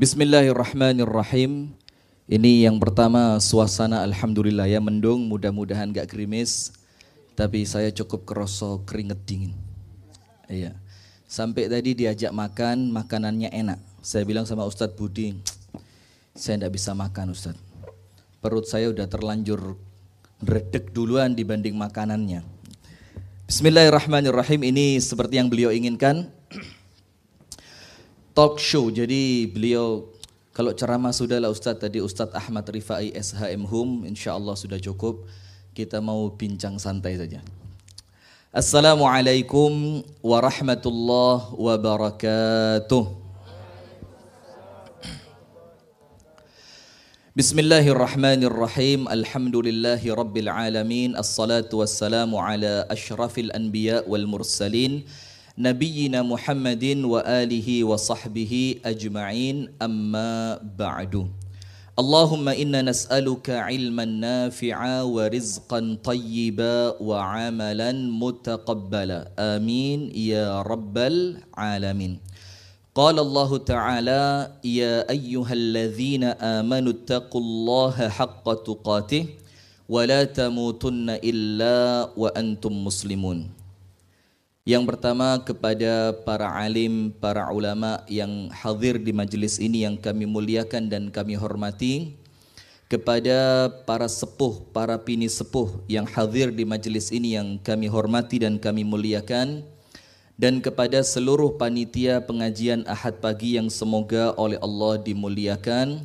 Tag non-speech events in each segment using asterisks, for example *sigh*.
Bismillahirrahmanirrahim. Ini yang pertama suasana alhamdulillah ya mendung, mudah-mudahan gak gerimis. Tapi saya cukup kerosok keringet dingin. Iya. Sampai tadi diajak makan, makanannya enak. Saya bilang sama Ustadz Budi, saya tidak bisa makan Ustadz. Perut saya udah terlanjur redek duluan dibanding makanannya. Bismillahirrahmanirrahim. Ini seperti yang beliau inginkan talk show. Jadi beliau kalau ceramah sudahlah Ustadz tadi Ustadz Ahmad Rifai SHM Hum insya Allah sudah cukup. Kita mau bincang santai saja. Assalamualaikum warahmatullahi wabarakatuh. Bismillahirrahmanirrahim. Alhamdulillahi rabbil alamin. Assalatu wassalamu ala ashrafil anbiya wal mursalin. نبينا محمد وآله وصحبه أجمعين أما بعد. اللهم إنا نسألك علما نافعا ورزقا طيبا وعملا متقبلا. آمين يا رب العالمين. قال الله تعالى يا أيها الذين آمنوا اتقوا الله حق تقاته ولا تموتن إلا وأنتم مسلمون. Yang pertama kepada para alim, para ulama yang hadir di majelis ini yang kami muliakan dan kami hormati. Kepada para sepuh, para pini sepuh yang hadir di majelis ini yang kami hormati dan kami muliakan. Dan kepada seluruh panitia pengajian ahad pagi yang semoga oleh Allah dimuliakan.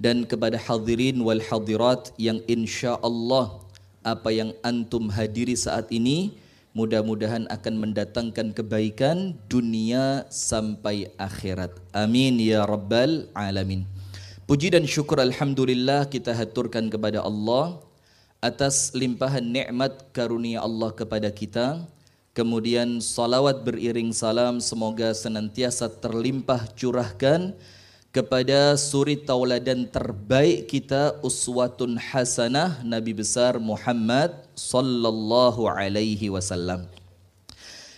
Dan kepada hadirin wal hadirat yang insya Allah apa yang antum hadiri saat ini mudah-mudahan akan mendatangkan kebaikan dunia sampai akhirat. Amin ya rabbal alamin. Puji dan syukur alhamdulillah kita haturkan kepada Allah atas limpahan nikmat karunia Allah kepada kita. Kemudian salawat beriring salam semoga senantiasa terlimpah curahkan kepada suri tauladan terbaik kita uswatun hasanah Nabi besar Muhammad sallallahu alaihi wasallam.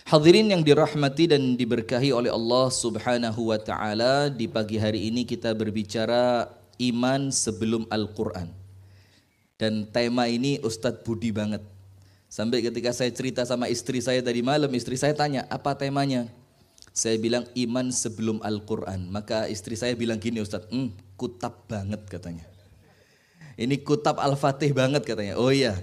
Hadirin yang dirahmati dan diberkahi oleh Allah Subhanahu wa taala, di pagi hari ini kita berbicara iman sebelum Al-Qur'an. Dan tema ini Ustadz Budi banget. Sampai ketika saya cerita sama istri saya tadi malam, istri saya tanya, "Apa temanya?" Saya bilang iman sebelum Al-Quran. Maka istri saya bilang gini Ustadz, hmm, kutab banget katanya. Ini kutab Al-Fatih banget katanya. Oh iya,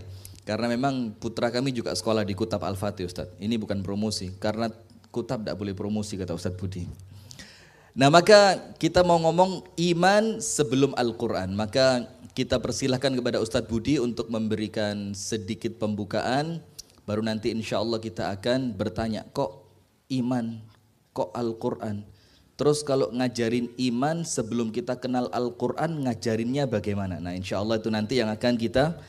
karena memang putra kami juga sekolah di kutab Al-Fatih Ustadz. Ini bukan promosi, karena kutab tidak boleh promosi kata Ustadz Budi. Nah maka kita mau ngomong iman sebelum Al-Quran. Maka kita persilahkan kepada Ustadz Budi untuk memberikan sedikit pembukaan. Baru nanti insya Allah kita akan bertanya, kok iman kok Al-Quran. Terus kalau ngajarin iman sebelum kita kenal Al-Quran ngajarinnya bagaimana? Nah insya Allah itu nanti yang akan kita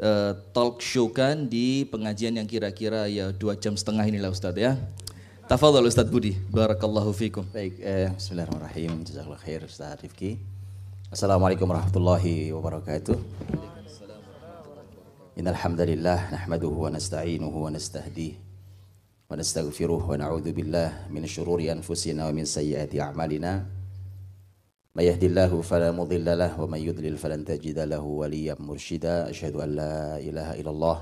uh, talk show kan di pengajian yang kira-kira ya dua jam setengah inilah Ustadz ya. Tafadhal Ustadz Budi, Barakallahu fikum. Baik, eh, Bismillahirrahmanirrahim, Jazakallah khair Ustadz Rifki. Assalamualaikum warahmatullahi wabarakatuh. Innalhamdalillah, nahmaduhu wa nasta'inuhu wa nastahdihi. ونستغفره ونعوذ بالله من شرور أنفسنا ومن سيئات أعمالنا. من يهدي الله فلا مضل له ومن يضلل فلن تجد له وليا مرشدا. أشهد أن لا إله إلا الله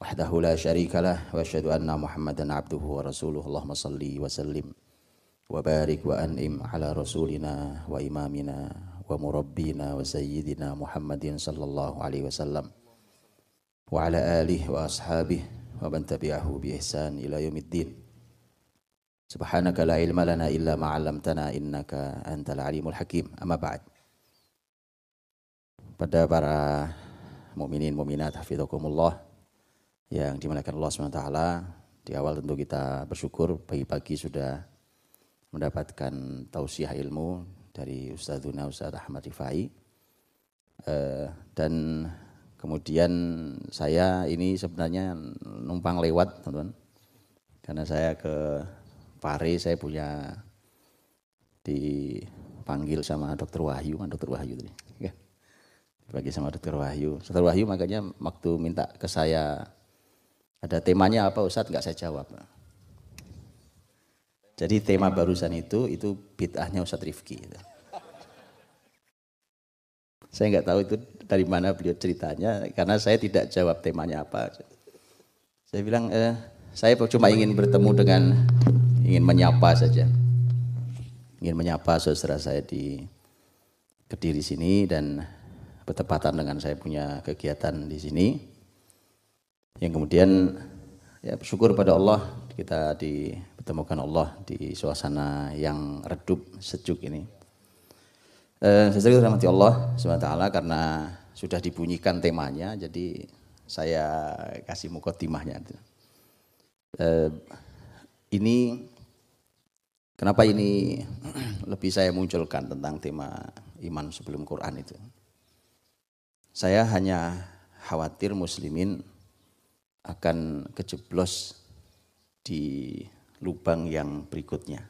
وحده لا شريك له وأشهد أن محمدا عبده ورسوله. اللهم صل وسلم وبارك وأنئم على رسولنا وإمامنا ومربينا وسيدنا محمد صلى الله عليه وسلم وعلى آله وأصحابه wa man tabi'ahu bi ihsan ila yaumiddin. Subhanaka la ilma lana illa ma 'allamtana innaka antal alimul hakim. Amma ba'd. Pada para mukminin mukminat hafizakumullah yang dimuliakan Allah Subhanahu wa taala, di awal tentu kita bersyukur pagi-pagi sudah mendapatkan tausiah ilmu dari Ustadzuna Ustadz Ahmad Rifai. Uh, dan Kemudian saya ini sebenarnya numpang lewat teman-teman. Karena saya ke Pare saya punya dipanggil sama dokter Wahyu, kan dokter Wahyu tadi. Ya. Bagi sama dokter Wahyu. Dokter Wahyu makanya waktu minta ke saya ada temanya apa Ustadz nggak saya jawab. Jadi tema barusan itu itu bid'ahnya Ustadz Rifki. Gitu. Saya nggak tahu itu dari mana beliau ceritanya, karena saya tidak jawab temanya apa. Saya bilang, eh, saya cuma ingin bertemu dengan, ingin menyapa saja. Ingin menyapa saudara saya di Kediri sini dan bertepatan dengan saya punya kegiatan di sini. Yang kemudian ya bersyukur pada Allah kita dipertemukan Allah di suasana yang redup sejuk ini. Eh, saya rahmati Allah SWT karena sudah dibunyikan temanya, jadi saya kasih mukotimahnya. Eh, ini kenapa ini lebih saya munculkan tentang tema iman sebelum Quran itu. Saya hanya khawatir muslimin akan kejeblos di lubang yang berikutnya.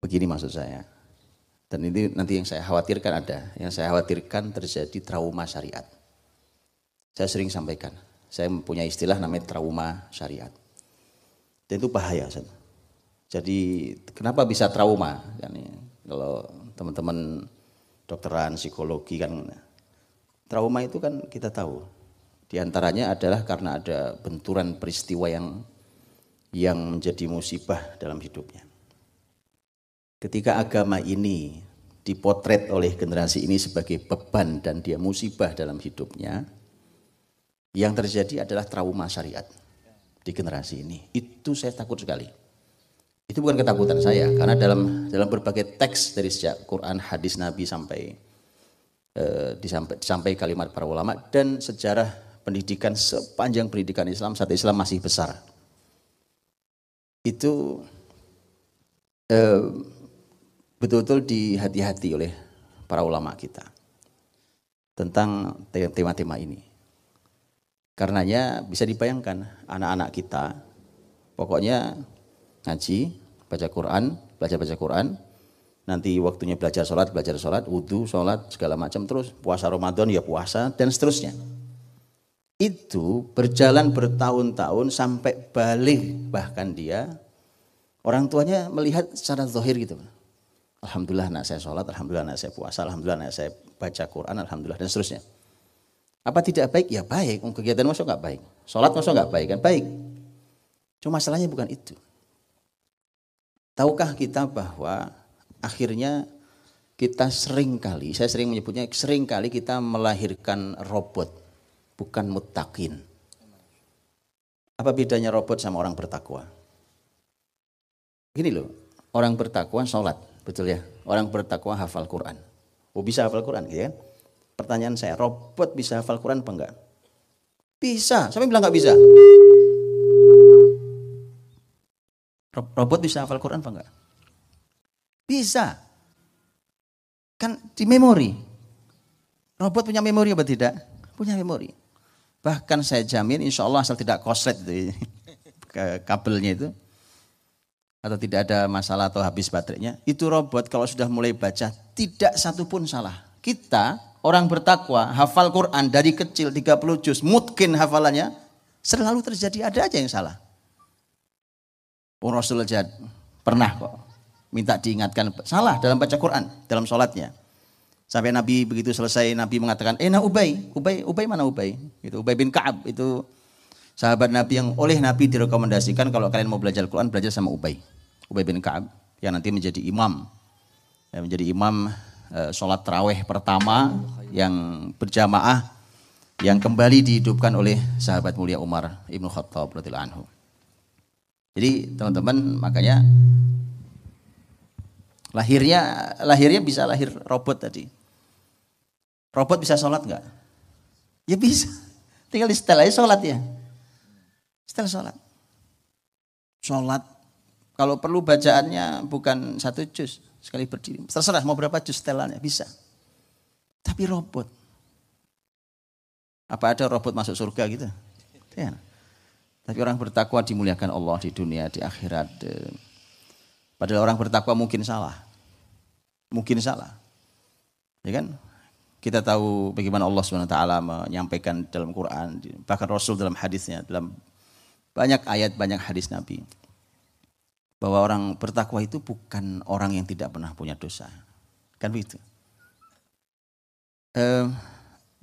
Begini maksud saya. Dan ini nanti yang saya khawatirkan ada. Yang saya khawatirkan terjadi trauma syariat. Saya sering sampaikan. Saya punya istilah namanya trauma syariat. Dan itu bahaya. Jadi kenapa bisa trauma? Kalau teman-teman dokteran, psikologi kan trauma itu kan kita tahu. Di antaranya adalah karena ada benturan peristiwa yang yang menjadi musibah dalam hidupnya. Ketika agama ini dipotret oleh generasi ini sebagai beban dan dia musibah dalam hidupnya, yang terjadi adalah trauma syariat di generasi ini. Itu saya takut sekali. Itu bukan ketakutan saya, karena dalam dalam berbagai teks dari sejak Quran, hadis Nabi sampai eh, disampai, sampai kalimat para ulama dan sejarah pendidikan sepanjang pendidikan Islam saat Islam masih besar. Itu eh, betul-betul dihati-hati oleh para ulama kita tentang tema-tema ini. Karenanya bisa dibayangkan anak-anak kita pokoknya ngaji, baca Quran, belajar-baca Quran, nanti waktunya belajar sholat, belajar sholat, wudhu, sholat, segala macam terus, puasa Ramadan ya puasa, dan seterusnya. Itu berjalan bertahun-tahun sampai balik bahkan dia, orang tuanya melihat secara zahir gitu. Alhamdulillah anak saya sholat, Alhamdulillah anak saya puasa, Alhamdulillah anak saya baca Quran, Alhamdulillah dan seterusnya. Apa tidak baik? Ya baik. Kegiatan masuk nggak baik. Sholat masuk nggak baik kan? Baik. Cuma masalahnya bukan itu. Tahukah kita bahwa akhirnya kita sering kali, saya sering menyebutnya sering kali kita melahirkan robot, bukan mutakin. Apa bedanya robot sama orang bertakwa? Gini loh, orang bertakwa sholat, Betul ya? Orang bertakwa hafal Quran. Oh bisa hafal Quran gitu kan? Pertanyaan saya, robot bisa hafal Quran apa enggak? Bisa. Siapa bilang enggak bisa? Robot bisa hafal Quran apa enggak? Bisa. Kan di memori. Robot punya memori apa tidak? Punya memori. Bahkan saya jamin insya Allah asal tidak koslet itu *laughs* kabelnya itu atau tidak ada masalah atau habis baterainya, itu robot kalau sudah mulai baca tidak satu pun salah. Kita orang bertakwa hafal Quran dari kecil 30 juz, mungkin hafalannya selalu terjadi ada aja yang salah. Oh, Rasul Jad pernah kok minta diingatkan salah dalam baca Quran dalam sholatnya. Sampai Nabi begitu selesai Nabi mengatakan, "Eh, nah Ubay, Ubay, Ubay mana Ubay?" Itu Ubay bin Ka'ab itu sahabat Nabi yang oleh Nabi direkomendasikan kalau kalian mau belajar Al-Quran, belajar sama Ubay. Ubay bin Ka'ab yang nanti menjadi imam. Ya, menjadi imam e, sholat terawih pertama yang berjamaah yang kembali dihidupkan oleh sahabat mulia Umar Ibnu Khattab radhiyallahu anhu. Jadi teman-teman makanya lahirnya lahirnya bisa lahir robot tadi. Robot bisa sholat nggak? Ya bisa. Tinggal di setel aja sholat ya. Setelah sholat. Sholat, kalau perlu bacaannya bukan satu juz sekali berdiri. Terserah mau berapa juz setelannya, bisa. Tapi robot. Apa ada robot masuk surga gitu? Ya. Tapi orang bertakwa dimuliakan Allah di dunia, di akhirat. Padahal orang bertakwa mungkin salah. Mungkin salah. Ya kan? Kita tahu bagaimana Allah SWT menyampaikan dalam Quran, bahkan Rasul dalam hadisnya, dalam banyak ayat, banyak hadis Nabi. Bahwa orang bertakwa itu bukan orang yang tidak pernah punya dosa. Kan begitu. Uh,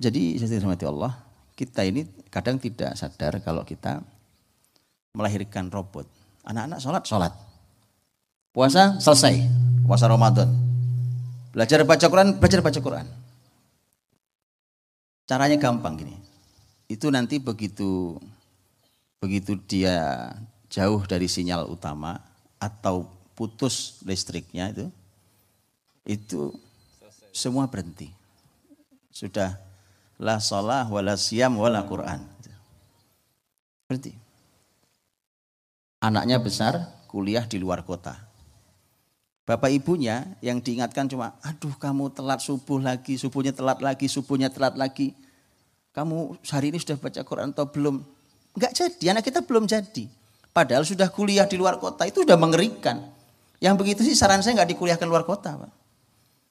jadi saya Allah, kita ini kadang tidak sadar kalau kita melahirkan robot. Anak-anak sholat, sholat. Puasa, selesai. Puasa Ramadan. Belajar baca Quran, belajar baca Quran. Caranya gampang gini. Itu nanti begitu begitu dia jauh dari sinyal utama atau putus listriknya itu itu semua berhenti. Sudah la sholah wala siam wala Quran. Berhenti. Anaknya besar, kuliah di luar kota. Bapak ibunya yang diingatkan cuma, aduh kamu telat subuh lagi, subuhnya telat lagi, subuhnya telat lagi. Kamu hari ini sudah baca Quran atau belum? Enggak jadi, anak kita belum jadi. Padahal sudah kuliah di luar kota, itu sudah mengerikan. Yang begitu sih saran saya nggak dikuliahkan luar kota. Pak.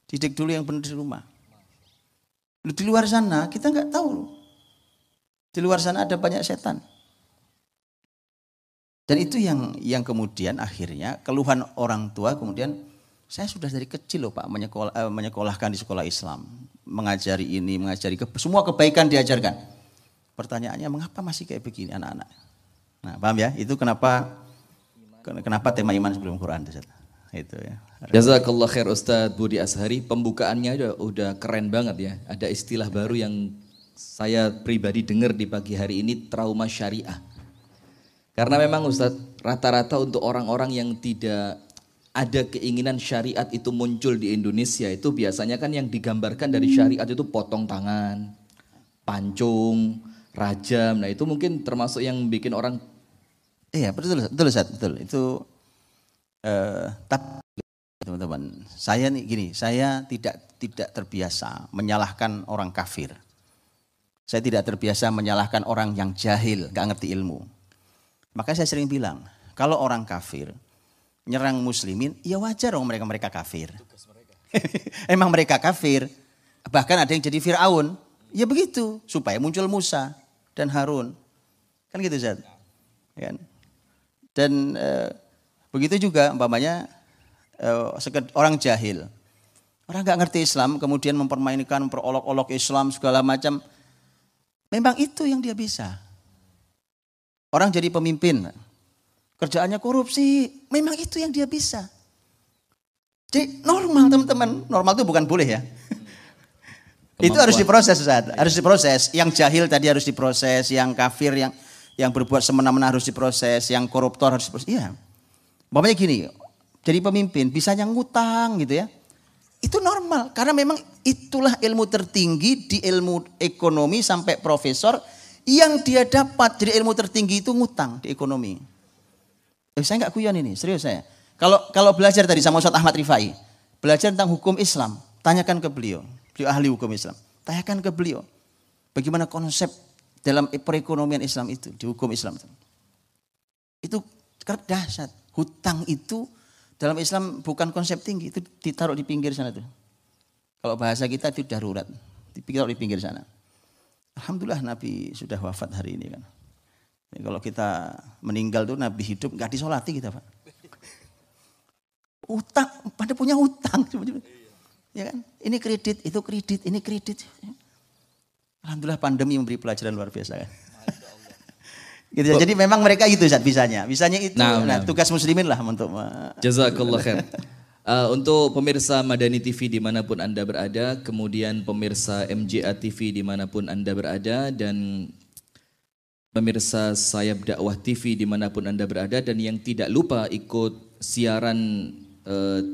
Didik dulu yang benar di rumah. Di luar sana kita nggak tahu. Di luar sana ada banyak setan. Dan itu yang yang kemudian akhirnya keluhan orang tua kemudian saya sudah dari kecil loh Pak menyekolah, eh, menyekolahkan di sekolah Islam, mengajari ini, mengajari ke, semua kebaikan diajarkan. Pertanyaannya mengapa masih kayak begini anak-anak? Nah, paham ya? Itu kenapa kenapa tema iman sebelum Quran itu ya. Jazakallah khair Ustadz Budi Ashari. Pembukaannya udah, udah keren banget ya. Ada istilah baru yang saya pribadi dengar di pagi hari ini trauma syariah. Karena memang Ustadz rata-rata untuk orang-orang yang tidak ada keinginan syariat itu muncul di Indonesia itu biasanya kan yang digambarkan dari syariat itu potong tangan, pancung, rajam. Nah itu mungkin termasuk yang bikin orang Iya betul betul Ustaz, betul. Itu uh, tapi teman-teman, saya nih gini, saya tidak tidak terbiasa menyalahkan orang kafir. Saya tidak terbiasa menyalahkan orang yang jahil, gak ngerti ilmu. Maka saya sering bilang, kalau orang kafir nyerang muslimin, ya wajar dong mereka-mereka kafir. *laughs* Emang mereka kafir. Bahkan ada yang jadi Fir'aun. Ya begitu, supaya muncul Musa dan Harun. Kan gitu Zat. Kan? Dan e, begitu juga umpamanya e, orang jahil. Orang nggak ngerti Islam, kemudian mempermainkan, memperolok-olok Islam segala macam. Memang itu yang dia bisa. Orang jadi pemimpin, kerjaannya korupsi, memang itu yang dia bisa. Jadi normal teman-teman, normal itu bukan boleh ya. Kemampuan. Itu harus diproses Ustaz, harus diproses. Yang jahil tadi harus diproses, yang kafir, yang yang berbuat semena-mena harus diproses, yang koruptor harus diproses. Iya. Bapaknya gini, jadi pemimpin bisanya ngutang gitu ya. Itu normal karena memang itulah ilmu tertinggi di ilmu ekonomi sampai profesor yang dia dapat dari ilmu tertinggi itu ngutang di ekonomi. Eh, saya nggak kuyon ini, serius saya. Kalau kalau belajar tadi sama Ustaz Ahmad Rifai, belajar tentang hukum Islam, tanyakan ke beliau. Beliau ahli hukum Islam. Tanyakan ke beliau. Bagaimana konsep dalam perekonomian Islam itu, di hukum Islam itu. Itu dahsyat. Hutang itu dalam Islam bukan konsep tinggi, itu ditaruh di pinggir sana tuh. Kalau bahasa kita itu darurat, ditaruh di pinggir sana. Alhamdulillah Nabi sudah wafat hari ini kan. Jadi kalau kita meninggal tuh Nabi hidup nggak disolati kita pak. Utang, pada punya utang. Ya kan? Ini kredit, itu kredit, ini kredit. Alhamdulillah pandemi memberi pelajaran luar biasa kan. *laughs* gitu. Jadi memang mereka itu saat bisanya. Bisanya itu nah, nah, tugas muslimin lah untuk Jazakallah khair. *laughs* Uh, untuk pemirsa Madani TV di mana pun Anda berada, kemudian pemirsa MJA TV di mana pun Anda berada, dan pemirsa Sayap Dakwah TV di mana pun Anda berada, dan yang tidak lupa ikut siaran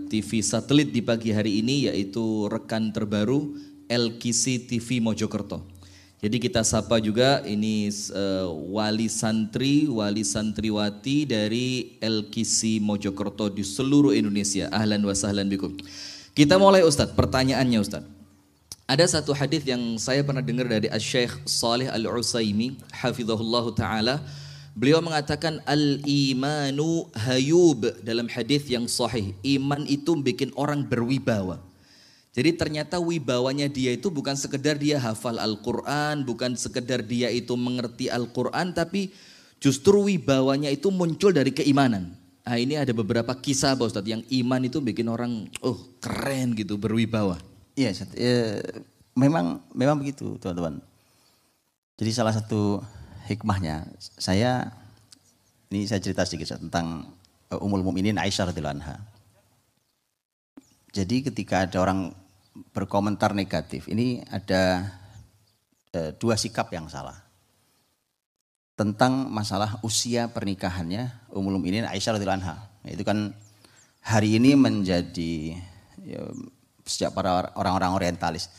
TV satelit di pagi hari ini, yaitu rekan terbaru LKC TV Mojokerto. Jadi kita sapa juga ini uh, wali santri, wali santriwati dari LKC Mojokerto di seluruh Indonesia. Ahlan wa sahlan bikum. Kita mulai Ustadz, pertanyaannya Ustadz. Ada satu hadis yang saya pernah dengar dari Syekh Saleh Al-Usaimi, hafizahullah taala. Beliau mengatakan al-imanu hayub dalam hadis yang sahih. Iman itu bikin orang berwibawa. Jadi ternyata wibawanya dia itu bukan sekedar dia hafal Al-Quran, bukan sekedar dia itu mengerti Al-Quran, tapi justru wibawanya itu muncul dari keimanan. Nah ini ada beberapa kisah Pak Ustadz, yang iman itu bikin orang, oh keren gitu, berwibawa. Iya, ya, memang memang begitu teman-teman. Jadi salah satu hikmahnya saya ini saya cerita sedikit tentang uh, Ummul Mukminin Aisyah radhiyallahu anha. Jadi ketika ada orang berkomentar negatif, ini ada uh, dua sikap yang salah. Tentang masalah usia pernikahannya Ummul Mukminin Aisyah radhiyallahu anha. Itu kan hari ini menjadi ya, sejak para orang-orang orientalis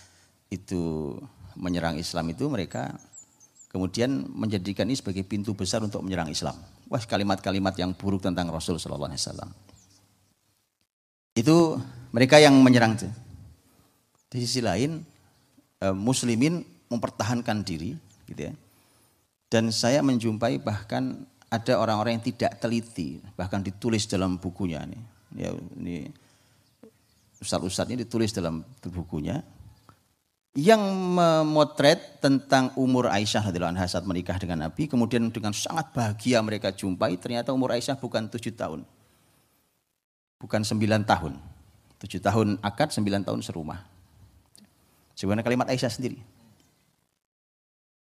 itu menyerang Islam itu mereka kemudian menjadikan ini sebagai pintu besar untuk menyerang Islam. Wah kalimat-kalimat yang buruk tentang Rasul Sallallahu Alaihi Wasallam. Itu mereka yang menyerang. Di sisi lain, eh, Muslimin mempertahankan diri, gitu ya. Dan saya menjumpai bahkan ada orang-orang yang tidak teliti, bahkan ditulis dalam bukunya ini. Ya, ini ustaz-ustaz ini ditulis dalam bukunya yang memotret tentang umur Aisyah radhiyallahu anha saat menikah dengan Nabi, kemudian dengan sangat bahagia mereka jumpai, ternyata umur Aisyah bukan tujuh tahun, bukan sembilan tahun, tujuh tahun akad, sembilan tahun serumah. Sebenarnya kalimat Aisyah sendiri.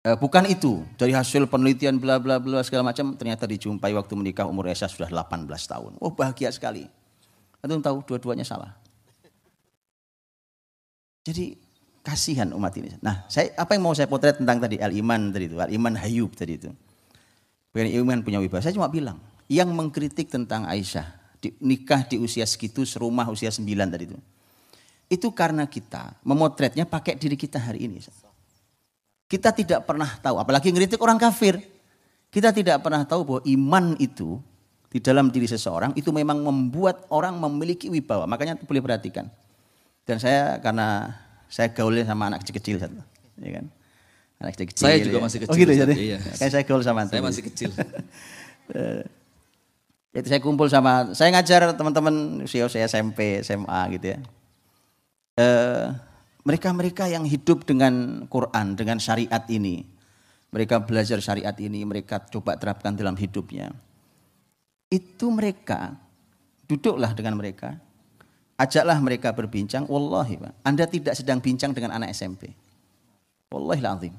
Eh, bukan itu, dari hasil penelitian bla bla bla segala macam, ternyata dijumpai waktu menikah umur Aisyah sudah 18 tahun. Oh bahagia sekali. Anda tahu dua-duanya salah. Jadi Kasihan umat ini. Nah, saya apa yang mau saya potret tentang tadi al-iman tadi itu, al-iman hayub tadi itu. Bukan iman punya wibawa. Saya cuma bilang, yang mengkritik tentang Aisyah, di, nikah di usia segitu, serumah usia sembilan tadi itu. Itu karena kita memotretnya pakai diri kita hari ini. Kita tidak pernah tahu, apalagi ngeritik orang kafir. Kita tidak pernah tahu bahwa iman itu di dalam diri seseorang itu memang membuat orang memiliki wibawa. Makanya boleh perhatikan. Dan saya karena saya gaulnya sama anak kecil-kecil satu, ya kan? Anak kecil-kecil. Saya juga ya. masih kecil. Oh gitu jadi. Iya. Kayak saya gaul sama Saya masih kecil. *laughs* Eh, itu saya kumpul sama, saya ngajar teman-teman usia saya SMP, SMA gitu ya. Mereka-mereka yang hidup dengan Quran, dengan syariat ini, mereka belajar syariat ini, mereka coba terapkan dalam hidupnya. Itu mereka, duduklah dengan mereka, Ajaklah mereka berbincang, wallahi Pak, Anda tidak sedang bincang dengan anak SMP. Wallahi lazim.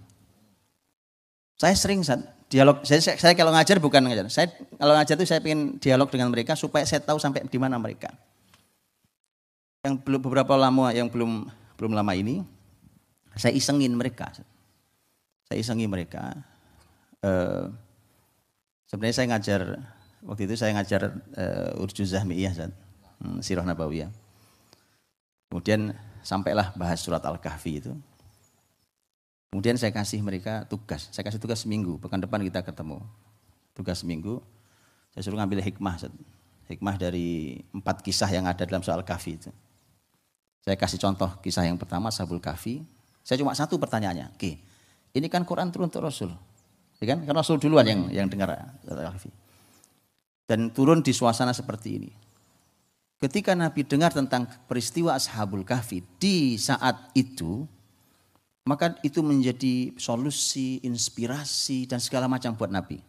Saya sering saat dialog, saya, saya, saya kalau ngajar bukan ngajar. Saya kalau ngajar itu saya ingin dialog dengan mereka supaya saya tahu sampai di mana mereka. Yang belum beberapa lama yang belum belum lama ini saya isengin mereka. Saya isengi mereka. Uh, sebenarnya saya ngajar waktu itu saya ngajar uh, Urjuzah Miyah, hmm, Sirah Nabawiyah. Kemudian sampailah bahas surat Al-Kahfi itu. Kemudian saya kasih mereka tugas. Saya kasih tugas seminggu. Pekan depan kita ketemu. Tugas seminggu. Saya suruh ngambil hikmah. Hikmah dari empat kisah yang ada dalam soal kahfi itu. Saya kasih contoh kisah yang pertama, Sabul Kahfi. Saya cuma satu pertanyaannya. Oke, ini kan Quran turun untuk Rasul. Ya kan? Karena Rasul duluan yang yang dengar Al-Kahfi. Dan turun di suasana seperti ini. Ketika Nabi dengar tentang peristiwa Ashabul Kahfi di saat itu, maka itu menjadi solusi, inspirasi, dan segala macam buat Nabi.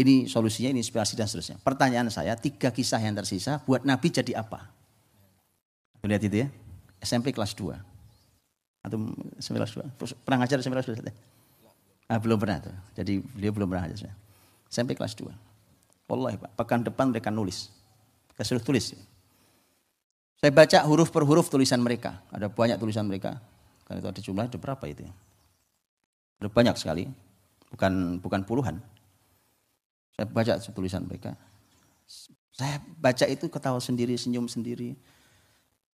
Ini solusinya, ini inspirasi dan seterusnya. Pertanyaan saya, tiga kisah yang tersisa buat Nabi jadi apa? Lihat itu ya, SMP kelas 2. Atau kelas 2. Pernah ngajar SMP kelas 2? Ah, belum pernah tuh. Jadi beliau belum pernah ngajar. SMP kelas 2. Wallahi Pak, pekan depan mereka nulis. Saya suruh tulis. Saya baca huruf per huruf tulisan mereka. Ada banyak tulisan mereka. Karena itu ada jumlah, ada berapa itu ya? Ada banyak sekali. Bukan bukan puluhan. Saya baca tulisan mereka. Saya baca itu ketawa sendiri, senyum sendiri.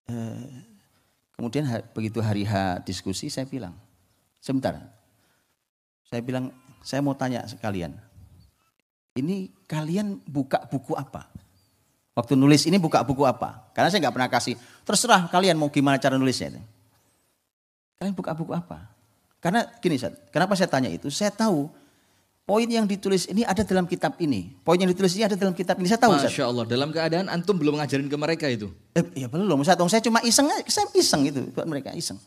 Eh, kemudian begitu hari H diskusi, saya bilang, sebentar. Saya bilang, saya mau tanya sekalian. Ini kalian buka buku apa? Waktu nulis ini buka buku apa? Karena saya nggak pernah kasih. Terserah kalian mau gimana cara nulisnya. Itu. Kalian buka buku apa? Karena gini, kenapa saya tanya itu? Saya tahu poin yang ditulis ini ada dalam kitab ini. Poin yang ditulis ini ada dalam kitab ini. Saya tahu. Masya Allah, dalam keadaan antum belum ngajarin ke mereka itu? Eh, ya belum. Saya tahu. Saya cuma iseng, saya iseng itu buat mereka iseng.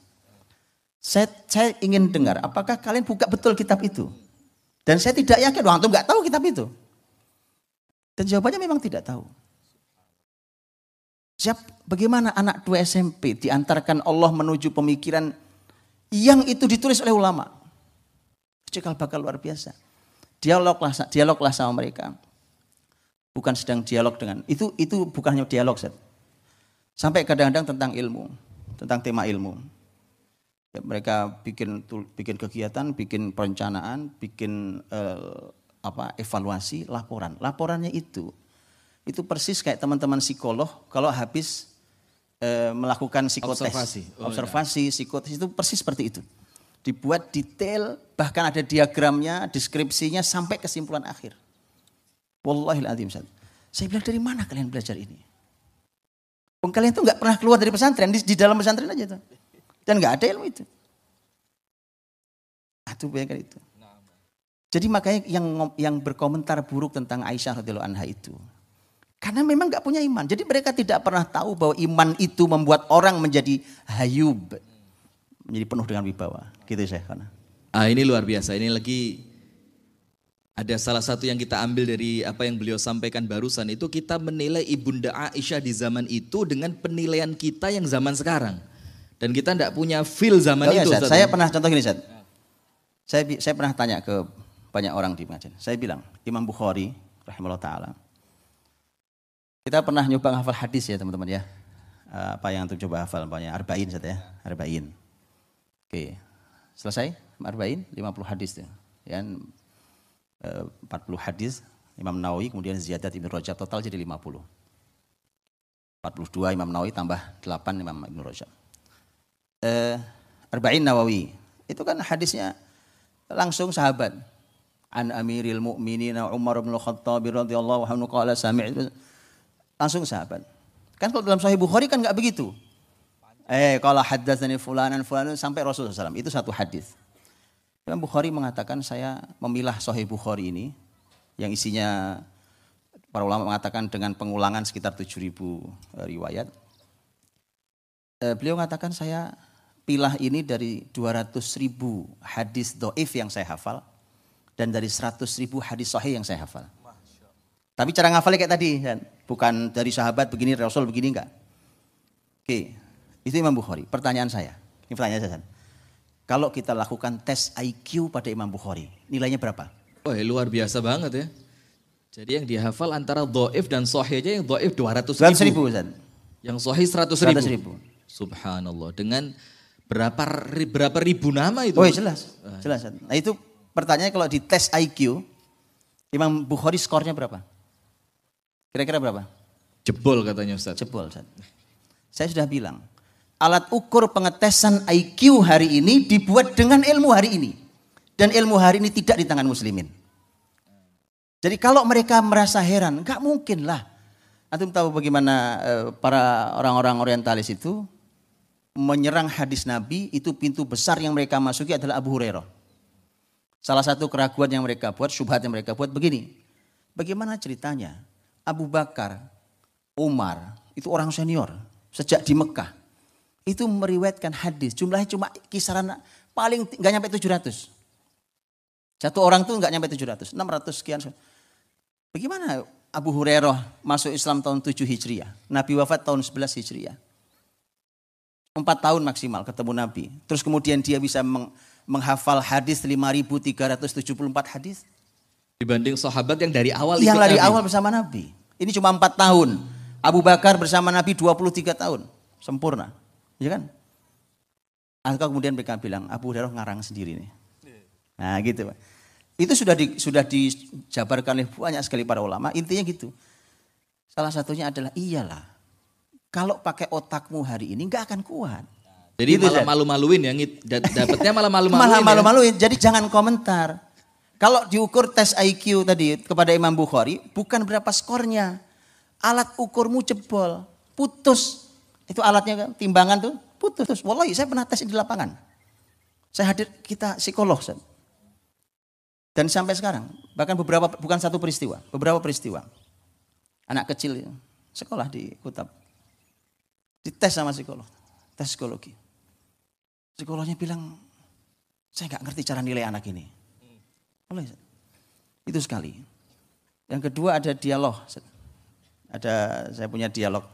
Saya, saya ingin dengar, apakah kalian buka betul kitab itu? Dan saya tidak yakin, wah antum nggak tahu kitab itu. Dan jawabannya memang tidak tahu. Siap, bagaimana anak dua SMP diantarkan Allah menuju pemikiran Yang itu ditulis oleh ulama. Cikal bakal luar biasa. Dialoglah, dialoglah sama mereka. Bukan sedang dialog dengan, itu itu bukannya dialog. Set. Sampai kadang-kadang tentang ilmu, tentang tema ilmu. Ya, mereka bikin bikin kegiatan, bikin perencanaan, bikin uh, apa evaluasi, laporan. Laporannya itu itu persis kayak teman-teman psikolog kalau habis e, melakukan psikotes, observasi, oh, observasi, ya. psikotes itu persis seperti itu. Dibuat detail, bahkan ada diagramnya, deskripsinya sampai kesimpulan akhir. Wallahil Saya bilang dari mana kalian belajar ini? Kalian itu nggak pernah keluar dari pesantren, di, di dalam pesantren aja tuh. Dan nggak ada ilmu itu. Itu bayangkan itu. Jadi makanya yang yang berkomentar buruk tentang Aisyah radhiyallahu anha itu karena memang nggak punya iman. Jadi mereka tidak pernah tahu bahwa iman itu membuat orang menjadi hayub. Menjadi penuh dengan wibawa. Gitu saya karena. Ah ini luar biasa. Ini lagi ada salah satu yang kita ambil dari apa yang beliau sampaikan barusan itu kita menilai ibunda Aisyah di zaman itu dengan penilaian kita yang zaman sekarang. Dan kita tidak punya feel zaman oh, itu. Ya, saya pernah contoh gini Ustaz. Saya, saya pernah tanya ke banyak orang di Madinah. Saya bilang Imam Bukhari rahimahullah ta'ala kita pernah nyoba hafal hadis ya teman-teman ya. Eh, apa yang untuk coba hafal? Banyak arba'in saja ya. Arba'in. Oke. Selesai? Arba'in 50 hadis ya. Ya, 40 hadis Imam Nawawi kemudian Ziyadat Ibn Rajab total jadi 50. 42 Imam Nawawi tambah 8 Imam Ibn Rajab. Eh, Arba'in Nawawi. Itu kan hadisnya langsung sahabat. An Amiril Mu'minin Umar bin Khattab radhiyallahu anhu qala sami'tu langsung sahabat. Kan kalau dalam Sahih Bukhari kan nggak begitu. Eh kalau haddatsani fulanan fulanan sampai Rasulullah SAW itu satu hadis. Imam Bukhari mengatakan saya memilah Sahih Bukhari ini yang isinya para ulama mengatakan dengan pengulangan sekitar 7000 eh, riwayat. Eh, beliau mengatakan saya pilah ini dari 200 ribu hadis doif yang saya hafal dan dari 100 ribu hadis sahih yang saya hafal. Tapi cara ngafalnya kayak tadi, kan? bukan dari sahabat begini, Rasul begini enggak. Oke, itu Imam Bukhari. Pertanyaan saya, ini pertanyaan saya. Kalau kita lakukan tes IQ pada Imam Bukhari, nilainya berapa? Oh, luar biasa banget ya. Jadi yang dihafal antara doif dan sohih aja yang doif 200 ribu. ribu Ustaz. Yang sohih 100 ribu. 100 ribu. Subhanallah. Dengan berapa berapa ribu nama itu? Oh jelas, jelas. Nah itu pertanyaannya kalau di tes IQ, Imam Bukhari skornya berapa? Kira-kira berapa? Jebol katanya Ustaz. Jebol Ustaz. Saya sudah bilang, alat ukur pengetesan IQ hari ini dibuat dengan ilmu hari ini. Dan ilmu hari ini tidak di tangan muslimin. Jadi kalau mereka merasa heran, nggak mungkin lah. Antum tahu bagaimana eh, para orang-orang orientalis itu menyerang hadis Nabi, itu pintu besar yang mereka masuki adalah Abu Hurairah. Salah satu keraguan yang mereka buat, syubhat yang mereka buat begini. Bagaimana ceritanya? Abu Bakar, Umar, itu orang senior sejak di Mekah. Itu meriwayatkan hadis, jumlahnya cuma kisaran paling nggak nyampe 700. Satu orang tuh nggak nyampe 700, 600 sekian. Bagaimana Abu Hurairah masuk Islam tahun 7 Hijriah, Nabi wafat tahun 11 Hijriah. Empat tahun maksimal ketemu Nabi. Terus kemudian dia bisa menghafal hadis 5374 hadis. Dibanding sahabat yang dari awal Yang dari Nabi. awal bersama Nabi. Ini cuma empat tahun. Abu Bakar bersama Nabi 23 tahun. Sempurna. Ya kan? Atau kemudian mereka bilang, Abu Hurairah ngarang sendiri nih. Nah gitu. Itu sudah di, sudah dijabarkan oleh banyak sekali para ulama. Intinya gitu. Salah satunya adalah iyalah. Kalau pakai otakmu hari ini nggak akan kuat. Jadi gitu, malah malu-maluin ya, dapatnya malah malu-maluin. malah *laughs* malu-maluin. Ya? Jadi jangan komentar. Kalau diukur tes IQ tadi kepada Imam Bukhari, bukan berapa skornya. Alat ukurmu jebol, putus. Itu alatnya kan, timbangan tuh putus. Wallahi saya pernah tes di lapangan. Saya hadir kita psikolog. Dan sampai sekarang, bahkan beberapa bukan satu peristiwa, beberapa peristiwa. Anak kecil sekolah di Kutab. Dites sama psikolog, tes psikologi. Psikolognya bilang, saya nggak ngerti cara nilai anak ini. Itu sekali. Yang kedua ada dialog. Ada saya punya dialog.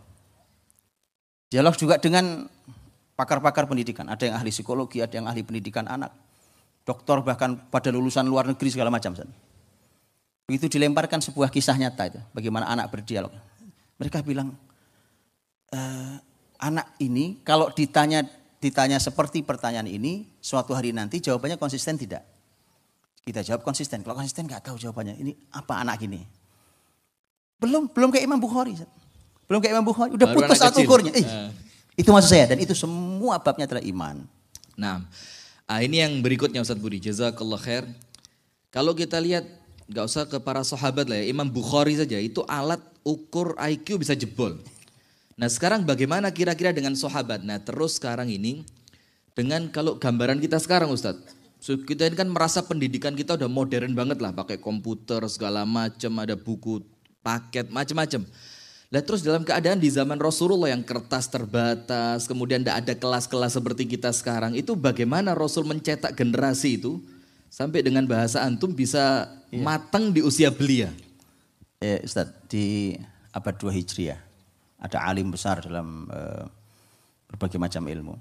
Dialog juga dengan pakar-pakar pendidikan. Ada yang ahli psikologi, ada yang ahli pendidikan anak. Doktor bahkan pada lulusan luar negeri segala macam. Begitu dilemparkan sebuah kisah nyata itu. Bagaimana anak berdialog. Mereka bilang, e, anak ini kalau ditanya ditanya seperti pertanyaan ini, suatu hari nanti jawabannya konsisten tidak? Kita jawab konsisten. Kalau konsisten nggak tahu jawabannya. Ini apa anak ini? Belum belum kayak Imam Bukhari. Belum kayak Imam Bukhari. Udah Baru putus satu ukurnya. Eh. Itu maksud saya. Dan itu semua babnya adalah iman. Nah, ah, ini yang berikutnya Ustaz Budi. Jazakallah khair. Kalau kita lihat, nggak usah ke para sahabat lah ya. Imam Bukhari saja, itu alat ukur IQ bisa jebol. Nah sekarang bagaimana kira-kira dengan sahabat? Nah terus sekarang ini, dengan kalau gambaran kita sekarang Ustadz. So, kita ini kan merasa pendidikan kita udah modern banget lah. Pakai komputer segala macam, ada buku, paket, macam-macam. Lah terus dalam keadaan di zaman Rasulullah yang kertas terbatas, kemudian tidak ada kelas-kelas seperti kita sekarang, itu bagaimana Rasul mencetak generasi itu sampai dengan bahasa antum bisa matang di usia belia? Eh, Ustaz, di abad 2 Hijriah ada alim besar dalam eh, berbagai macam ilmu.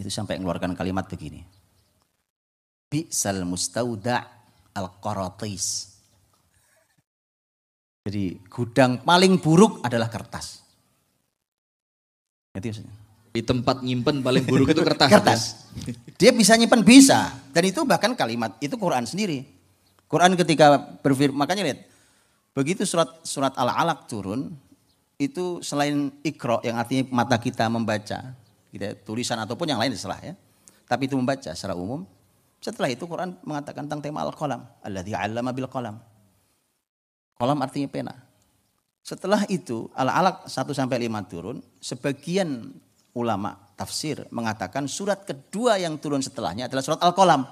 Itu sampai mengeluarkan kalimat begini. Bi'sal mustauda' al-qaratis. Jadi gudang paling buruk adalah kertas. Ngerti maksudnya? Di tempat nyimpen paling buruk itu kertas. *laughs* kertas. Dia bisa nyimpan bisa. Dan itu bahkan kalimat itu Quran sendiri. Quran ketika berfirman makanya lihat begitu surat surat Al-Alaq turun itu selain ikro yang artinya mata kita membaca, kita tulisan ataupun yang lain salah ya. Tapi itu membaca secara umum. Setelah itu Quran mengatakan tentang tema al-qalam, alladzi 'allama bil qalam. Qalam artinya pena. Setelah itu Al-Alaq 1 sampai 5 turun, sebagian ulama tafsir mengatakan surat kedua yang turun setelahnya adalah surat Al-Qalam.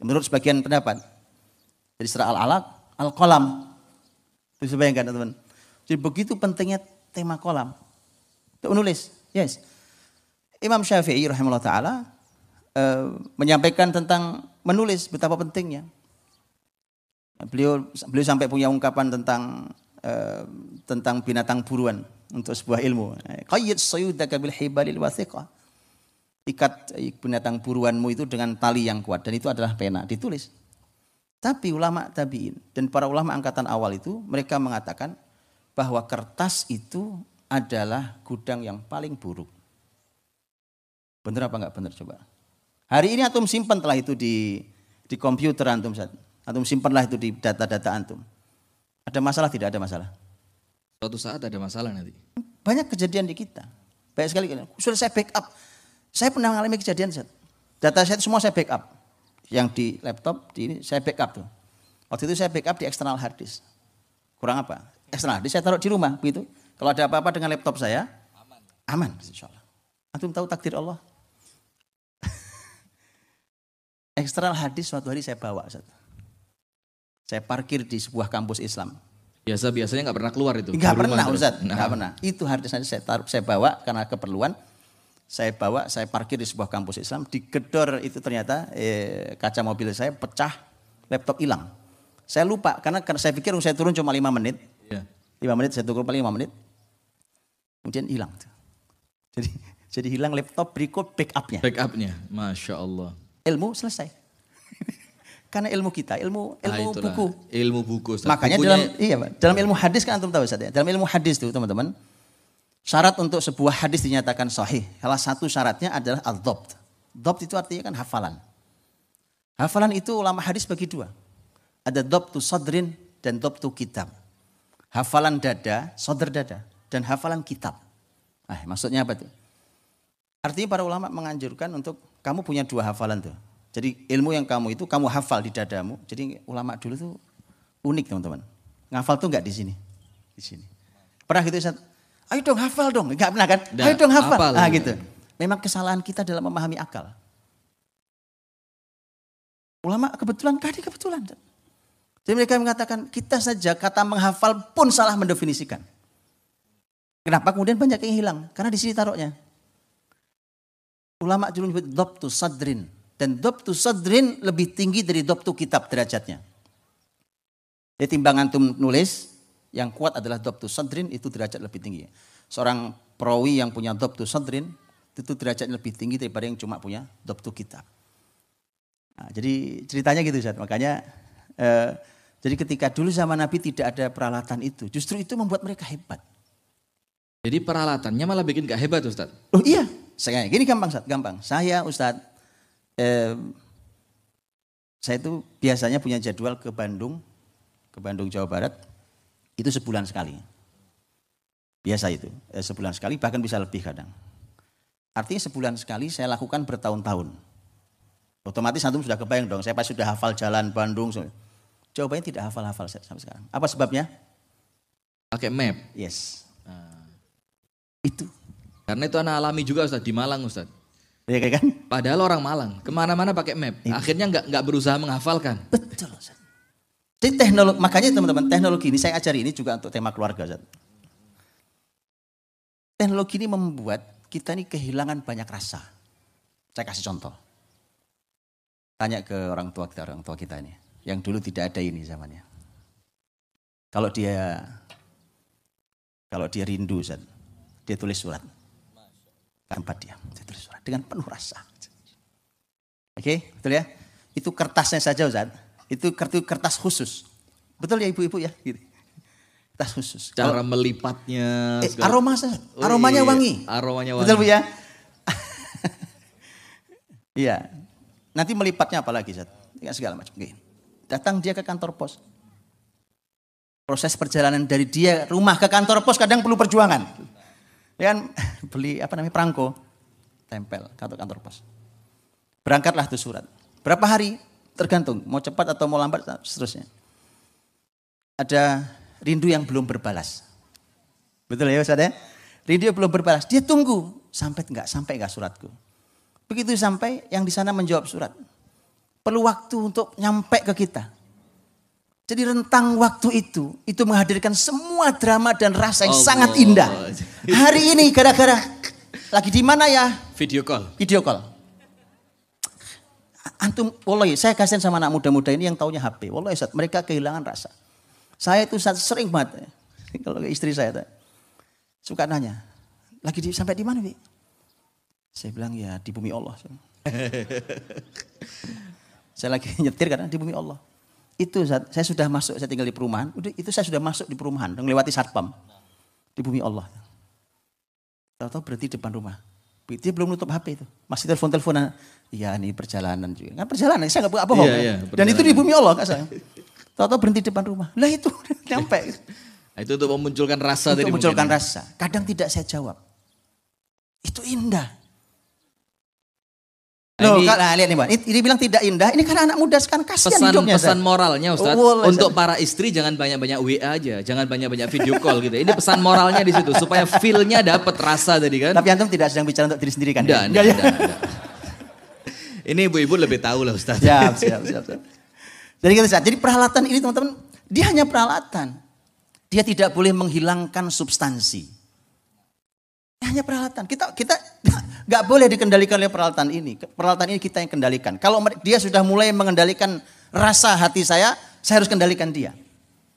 Menurut sebagian pendapat. Jadi surah Al-Alaq, Al-Qalam. Bisa bayangkan teman-teman. Jadi begitu pentingnya tema kolam. Untuk menulis, yes. Imam Syafi'i rahimahullah ta'ala eh, menyampaikan tentang menulis betapa pentingnya. Beliau beliau sampai punya ungkapan tentang eh, tentang binatang buruan untuk sebuah ilmu. Qayyid sayudaka bil hibalil wathiqah. Ikat binatang buruanmu itu dengan tali yang kuat dan itu adalah pena, ditulis. Tapi ulama tabi'in dan para ulama angkatan awal itu mereka mengatakan bahwa kertas itu adalah gudang yang paling buruk. Bener apa enggak bener coba? Hari ini antum simpan telah itu di di komputer antum Ustaz. Antum simpanlah itu di data-data antum. Ada masalah tidak ada masalah? Suatu saat ada masalah nanti. Banyak kejadian di kita. Banyak sekali. Sudah saya backup. Saya pernah mengalami kejadian Ustaz. Data saya itu semua saya backup. Yang di laptop, di ini saya backup tuh. Waktu itu saya backup di external hard disk. Kurang apa? External hard disk saya taruh di rumah begitu. Kalau ada apa-apa dengan laptop saya, aman. Aman insya Allah. Antum tahu takdir Allah? External hard disk suatu hari saya bawa. Ustaz. Saya parkir di sebuah kampus Islam. Biasa biasanya nggak pernah keluar itu. Di rumah pernah. Ustaz, Nah, enggak pernah. Itu hard disk saya taruh, saya bawa karena keperluan. Saya bawa, saya parkir di sebuah kampus Islam, digedor itu ternyata eh, kaca mobil saya pecah, laptop hilang. Saya lupa karena, karena saya pikir saya turun cuma lima menit. Lima menit, saya turun paling lima menit. Kemudian hilang. Jadi *laughs* jadi hilang laptop berikut backupnya. Backupnya, masya Allah. Ilmu selesai. *laughs* karena ilmu kita, ilmu Ah, ilmu itulah. buku. Ilmu buku. Ustaz. Makanya Bukunya- dalam iya Pak, dalam ilmu hadis kan antum tahu Ustaz ya. Dalam ilmu hadis tuh teman-teman, syarat untuk sebuah hadis dinyatakan sahih. Salah satu syaratnya adalah al-dhabt. Dhabt itu artinya kan hafalan. Hafalan itu ulama hadis bagi dua. Ada dhabtu sadrin dan dhabtu kitab. Hafalan dada, sadr dada dan hafalan kitab. Nah, maksudnya apa tuh? Artinya para ulama menganjurkan untuk kamu punya dua hafalan tuh. Jadi ilmu yang kamu itu kamu hafal di dadamu. Jadi ulama dulu tuh unik teman-teman. Ngafal tuh nggak di sini, di sini. Pernah gitu Ustaz? Ayo dong hafal dong, nggak pernah kan? Ayo dong hafal. hafal, Ah gitu. Memang kesalahan kita dalam memahami akal. Ulama kebetulan tadi kebetulan. Jadi mereka mengatakan kita saja kata menghafal pun salah mendefinisikan. Kenapa kemudian banyak yang hilang? Karena di sini taruhnya. Ulama dulu menyebut dhabtu sadrin. Dan dhabtu sadrin lebih tinggi dari dhabtu kitab derajatnya. Jadi timbang antum nulis, yang kuat adalah dhabtu sadrin itu derajat lebih tinggi. Seorang perawi yang punya dhabtu sadrin, itu derajatnya lebih tinggi daripada yang cuma punya dokter kitab. Nah, jadi ceritanya gitu Ustaz. Makanya eh, jadi ketika dulu zaman Nabi tidak ada peralatan itu, justru itu membuat mereka hebat. Jadi peralatannya malah bikin gak hebat Ustaz. Oh iya, saya gini gampang Ustaz, gampang. Saya Ustaz eh, saya itu biasanya punya jadwal ke Bandung, ke Bandung Jawa Barat, itu sebulan sekali. Biasa itu, eh, sebulan sekali bahkan bisa lebih kadang. Artinya sebulan sekali saya lakukan bertahun-tahun. Otomatis antum sudah kebayang dong, saya pasti sudah hafal jalan Bandung. Jawabannya tidak hafal-hafal sampai sekarang. Apa sebabnya? Pakai map. Yes. Nah. Itu. Karena itu anak alami juga Ustaz, di Malang Ustaz. Ya kan? Padahal orang Malang, ke mana-mana pakai map. Ya. Akhirnya nggak nggak berusaha menghafalkan. Betul Ustaz. Jadi teknologi, makanya teman-teman teknologi ini saya ajari ini juga untuk tema keluarga Ustaz. Teknologi ini membuat kita ini kehilangan banyak rasa. Saya kasih contoh. Tanya ke orang tua kita, orang tua kita ini. Yang dulu tidak ada ini zamannya. Kalau dia kalau dia rindu, Zat, dia tulis surat. Tempat dia, dia tulis surat dengan penuh rasa. Oke, betul ya? Itu kertasnya saja, Ustaz. Itu kertas khusus. Betul ya ibu-ibu ya? Gitu. Kertas khusus. Cara Kalau, melipatnya. Eh, aroma, aromanya wangi. Aromanya wangi. Betul Bu ya? *laughs* Iya, Nanti melipatnya apa lagi, Zat? Ya, segala macam. Oke. Datang dia ke kantor pos. Proses perjalanan dari dia rumah ke kantor pos kadang perlu perjuangan. Ya kan *laughs* beli apa namanya perangko, tempel kantor kantor pos. Berangkatlah tuh surat. Berapa hari? Tergantung, mau cepat atau mau lambat, seterusnya. Ada rindu yang belum berbalas. Betul ya Ustaz ya? Rindu yang belum berbalas. Dia tunggu sampai enggak sampai enggak suratku. Begitu sampai yang di sana menjawab surat. Perlu waktu untuk nyampe ke kita. Jadi rentang waktu itu, itu menghadirkan semua drama dan rasa yang Allah. sangat indah. *laughs* Hari ini gara-gara lagi di mana ya? Video call. Video call. Antum, wallahi, saya kasihan sama anak muda-muda ini yang taunya HP. Wallahi, saat mereka kehilangan rasa. Saya itu saat sering banget, *laughs* kalau istri saya suka nanya, lagi di, sampai di mana, Bi? Saya bilang ya di bumi Allah. *laughs* saya lagi nyetir karena di bumi Allah. Itu saya sudah masuk, saya tinggal di perumahan. Itu saya sudah masuk di perumahan, melewati satpam di bumi Allah. Tahu-tahu berhenti depan rumah. Dia belum nutup HP itu. Masih telepon-teleponan. Iya ini perjalanan juga. Kan perjalanan, saya nggak apa-apa. Iya, iya, Dan itu di bumi Allah kan saya. Tahu-tahu berhenti depan rumah. Lah itu nyampe. itu untuk memunculkan rasa untuk memunculkan ya? rasa. Kadang tidak saya jawab. Itu indah. Loh, ini, nah, lihat nih Bang. Ini, bilang tidak indah. Ini karena anak muda sekarang kasihan pesan, hidupnya. Pesan moralnya Ustaz. Oh, untuk para istri jangan banyak-banyak WA aja, jangan banyak-banyak video call gitu. Ini pesan moralnya di situ supaya feel-nya dapat rasa tadi kan. Tapi antum tidak sedang bicara untuk diri sendiri kan? Tidak, ya? tidak, Ini ibu-ibu lebih tahu lah Ustaz. Siap, siap, siap. siap. Jadi kita Jadi peralatan ini teman-teman, dia hanya peralatan. Dia tidak boleh menghilangkan substansi. Hanya peralatan. Kita kita *laughs* nggak boleh dikendalikan oleh peralatan ini. Peralatan ini kita yang kendalikan. Kalau dia sudah mulai mengendalikan rasa hati saya, saya harus kendalikan dia.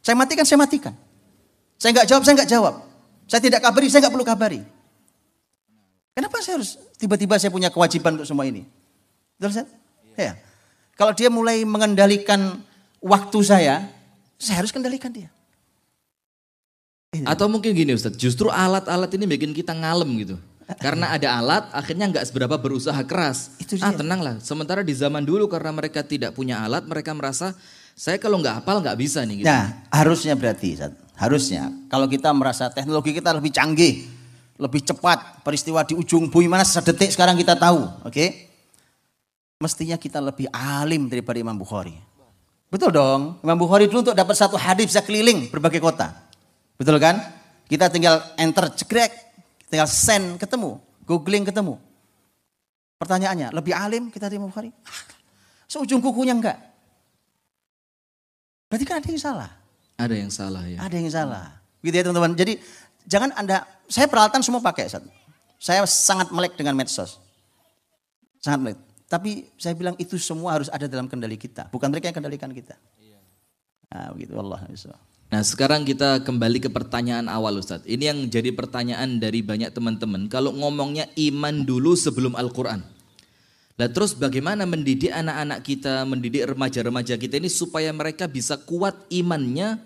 Saya matikan, saya matikan. Saya nggak jawab, saya nggak jawab. Saya tidak kabari, saya nggak perlu kabari. Kenapa saya harus tiba-tiba saya punya kewajiban untuk semua ini? Betul, Ya. Kalau dia mulai mengendalikan waktu saya, saya harus kendalikan dia. Iya. Atau mungkin gini Ustaz, justru alat-alat ini bikin kita ngalem gitu. Karena ada alat, akhirnya nggak seberapa berusaha keras. Itu ah tenanglah. Sementara di zaman dulu karena mereka tidak punya alat, mereka merasa saya kalau nggak hafal nggak bisa nih. Gitu. Nah harusnya berarti, Ustaz. harusnya kalau kita merasa teknologi kita lebih canggih, lebih cepat, peristiwa di ujung bumi mana sedetik sekarang kita tahu, oke? Okay? Mestinya kita lebih alim daripada Imam Bukhari. Betul dong, Imam Bukhari dulu untuk dapat satu hadis bisa keliling berbagai kota. Betul kan? Kita tinggal enter cekrek, tinggal send ketemu, googling ketemu. Pertanyaannya, lebih alim kita di Bukhari? Seujung kukunya enggak. Berarti kan ada yang salah. Ada yang salah ya. Ada yang salah. Gitu ya teman-teman. Jadi jangan Anda, saya peralatan semua pakai. Saya sangat melek dengan medsos. Sangat melek. Tapi saya bilang itu semua harus ada dalam kendali kita. Bukan mereka yang kendalikan kita. Nah begitu Allah. Nah sekarang kita kembali ke pertanyaan awal Ustadz. Ini yang jadi pertanyaan dari banyak teman-teman. Kalau ngomongnya iman dulu sebelum Al-Quran. Nah terus bagaimana mendidik anak-anak kita, mendidik remaja-remaja kita ini supaya mereka bisa kuat imannya,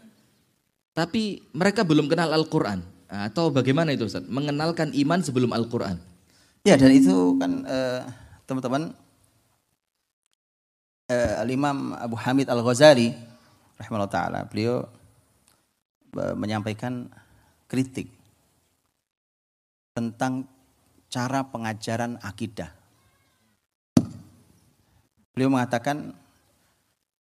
tapi mereka belum kenal Al-Quran. Atau bagaimana itu Ustaz? Mengenalkan iman sebelum Al-Quran. Ya dan itu kan eh, teman-teman uh, Al-Imam Abu Hamid Al-Ghazali rahimahullah taala beliau menyampaikan kritik tentang cara pengajaran akidah. Beliau mengatakan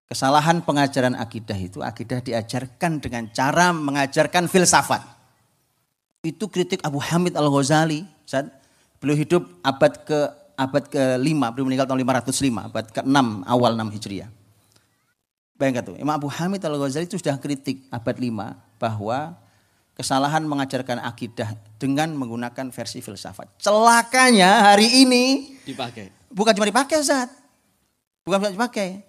kesalahan pengajaran akidah itu akidah diajarkan dengan cara mengajarkan filsafat. Itu kritik Abu Hamid Al-Ghazali saat beliau hidup abad ke abad ke-5, beliau meninggal tahun 505, abad ke-6 awal 6 Hijriah. Bayangkan tuh, Imam Abu Hamid Al-Ghazali itu sudah kritik abad 5 bahwa kesalahan mengajarkan akidah dengan menggunakan versi filsafat. Celakanya hari ini dipakai. Bukan cuma dipakai, Ustaz. Bukan cuma dipakai.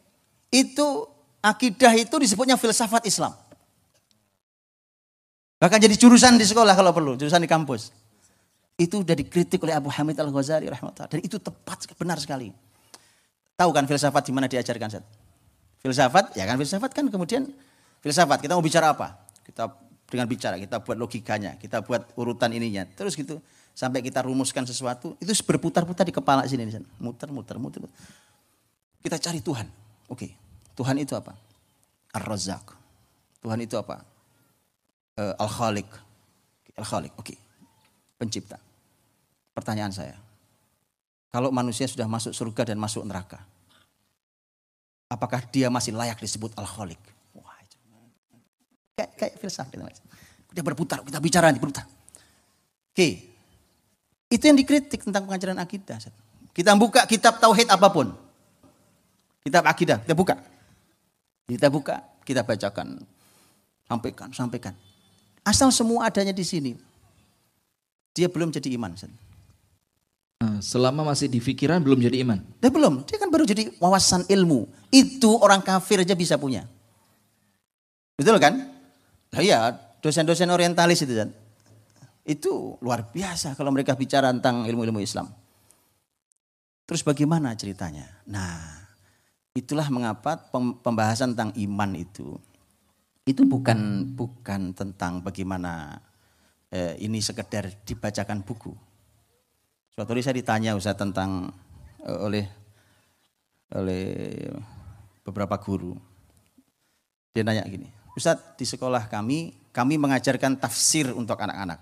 Itu akidah itu disebutnya filsafat Islam. Bahkan jadi jurusan di sekolah kalau perlu, jurusan di kampus. Itu sudah dikritik oleh Abu Hamid Al-Ghazali rahimahullah. Dan itu tepat benar sekali. Tahu kan filsafat di mana diajarkan Ustaz? Filsafat, ya kan filsafat kan kemudian filsafat kita mau bicara apa? Kita dengan bicara, kita buat logikanya, kita buat urutan ininya. Terus gitu sampai kita rumuskan sesuatu, itu berputar-putar di kepala sini, muter, muter, muter. Kita cari Tuhan. Oke, Tuhan itu apa? Ar-Razzaq. Tuhan itu apa? Uh, Al-Khaliq. Al-Khaliq, oke. Pencipta. Pertanyaan saya, kalau manusia sudah masuk surga dan masuk neraka, apakah dia masih layak disebut al-khaliq? Kayak, kayak filsafat. Kita berputar, kita bicara, berputar. Oke, itu yang dikritik tentang pengajaran akidah. Kita buka kitab tauhid apa pun. Kitab akidah, kita buka. Kita buka, kita bacakan. Sampaikan, sampaikan. Asal semua adanya di sini. Dia belum jadi iman. Ah, selama masih di pikiran belum jadi iman. Dia belum, dia kan baru jadi wawasan ilmu. Itu orang kafir aja bisa punya. Betul kan? Nah, iya, dosen-dosen orientalis itu kan. Itu luar biasa kalau mereka bicara tentang ilmu-ilmu Islam. Terus bagaimana ceritanya? Nah, itulah mengapa pembahasan tentang iman itu itu bukan bukan tentang bagaimana eh, ini sekedar dibacakan buku. Suatu hari saya ditanya Ustaz tentang eh, oleh oleh beberapa guru. Dia nanya gini, Ustaz di sekolah kami, kami mengajarkan tafsir untuk anak-anak.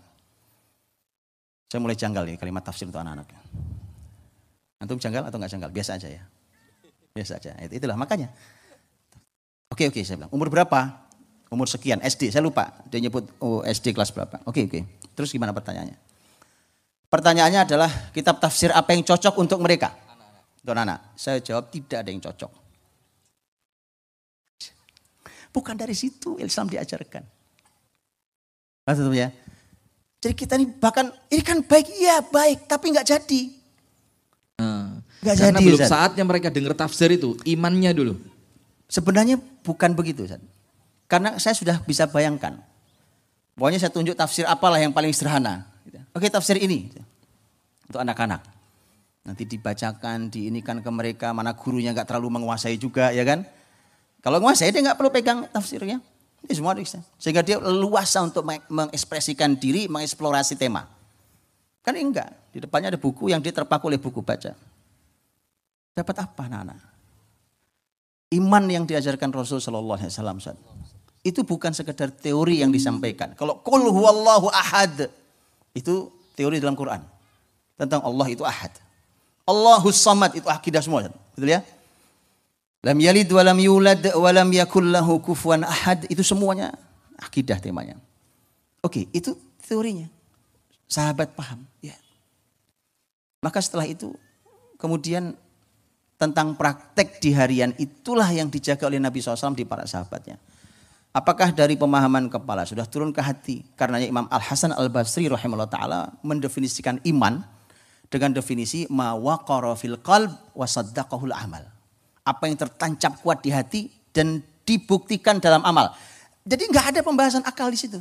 Saya mulai janggal nih kalimat tafsir untuk anak-anak. Antum janggal atau enggak janggal? Biasa aja ya. Biasa aja. Itulah makanya. Oke oke saya bilang, umur berapa? umur sekian SD saya lupa dia nyebut oh, SD kelas berapa oke oke terus gimana pertanyaannya pertanyaannya adalah kitab tafsir apa yang cocok untuk mereka untuk anak saya jawab tidak ada yang cocok bukan dari situ Islam diajarkan maksudnya ya jadi kita ini bahkan ini kan baik iya baik tapi nggak jadi nggak jadi belum saatnya mereka dengar tafsir itu imannya dulu sebenarnya bukan begitu Ustaz. Karena saya sudah bisa bayangkan. Pokoknya saya tunjuk tafsir apalah yang paling sederhana. Oke tafsir ini. Untuk anak-anak. Nanti dibacakan, diinikan ke mereka, mana gurunya nggak terlalu menguasai juga ya kan. Kalau menguasai dia nggak perlu pegang tafsirnya. Ini semua bisa. Sehingga dia luasa untuk mengekspresikan diri, mengeksplorasi tema. Kan enggak. Di depannya ada buku yang dia terpaku oleh buku baca. Dapat apa anak-anak? Iman yang diajarkan Rasul Sallallahu Alaihi Wasallam itu bukan sekedar teori yang disampaikan. Kalau kul huwallahu ahad itu teori dalam Quran tentang Allah itu ahad. Allahus samad itu akidah semua. Betul ya? Lam yalid wa lam yulad wa lam yakul lahu kufuwan ahad itu semuanya akidah temanya. Oke, itu teorinya. Sahabat paham, ya. Maka setelah itu kemudian tentang praktek di harian itulah yang dijaga oleh Nabi SAW di para sahabatnya. Apakah dari pemahaman kepala sudah turun ke hati? Karena Imam Al Hasan Al Basri rahimahullah taala mendefinisikan iman dengan definisi ma waqara fil qalb amal. Apa yang tertancap kuat di hati dan dibuktikan dalam amal. Jadi nggak ada pembahasan akal di situ.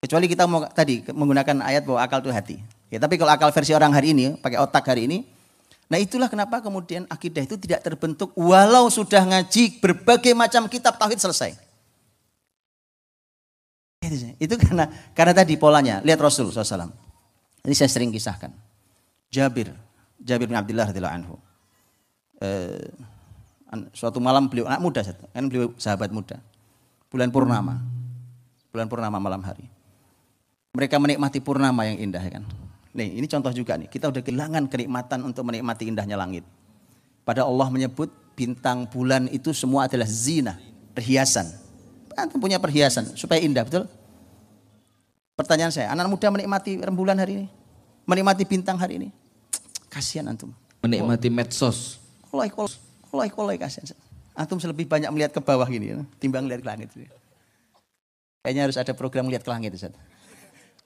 Kecuali kita mau tadi menggunakan ayat bahwa akal itu hati. Ya, tapi kalau akal versi orang hari ini, pakai otak hari ini, nah itulah kenapa kemudian akidah itu tidak terbentuk walau sudah ngaji berbagai macam kitab tauhid selesai. Itu karena karena tadi polanya. Lihat Rasul SAW. Ini saya sering kisahkan. Jabir, Jabir bin Abdullah radhiyallahu anhu. Eh, suatu malam beliau anak muda, kan beliau sahabat muda. Bulan purnama. Bulan purnama malam hari. Mereka menikmati purnama yang indah ya kan. Nih, ini contoh juga nih. Kita udah kehilangan kenikmatan untuk menikmati indahnya langit. Pada Allah menyebut bintang bulan itu semua adalah zina, perhiasan. Antum punya perhiasan supaya indah, betul? Pertanyaan saya, anak muda menikmati rembulan hari ini? Menikmati bintang hari ini? Kasihan antum. Menikmati medsos. Kolai, kolai, kolai, kolai kasihan. Antum lebih banyak melihat ke bawah gini, ya, timbang lihat ke langit. Kayaknya harus ada program melihat ke langit, Ustaz.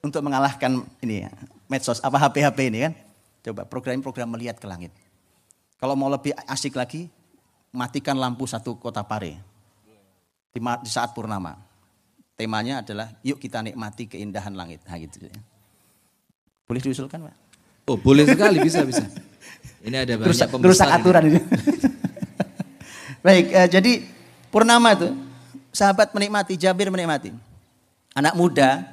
Untuk mengalahkan ini ya, medsos, apa HP-HP ini kan. Coba program-program melihat ke langit. Kalau mau lebih asik lagi, matikan lampu satu kota Pare. Di, saat purnama temanya adalah yuk kita nikmati keindahan langit. Nah, gitu ya. Boleh diusulkan, Pak? Oh, boleh sekali, bisa, bisa. Ini ada banyak Rusak, rusak aturan ini. *laughs* Baik, eh, jadi purnama itu sahabat menikmati, Jabir menikmati. Anak muda,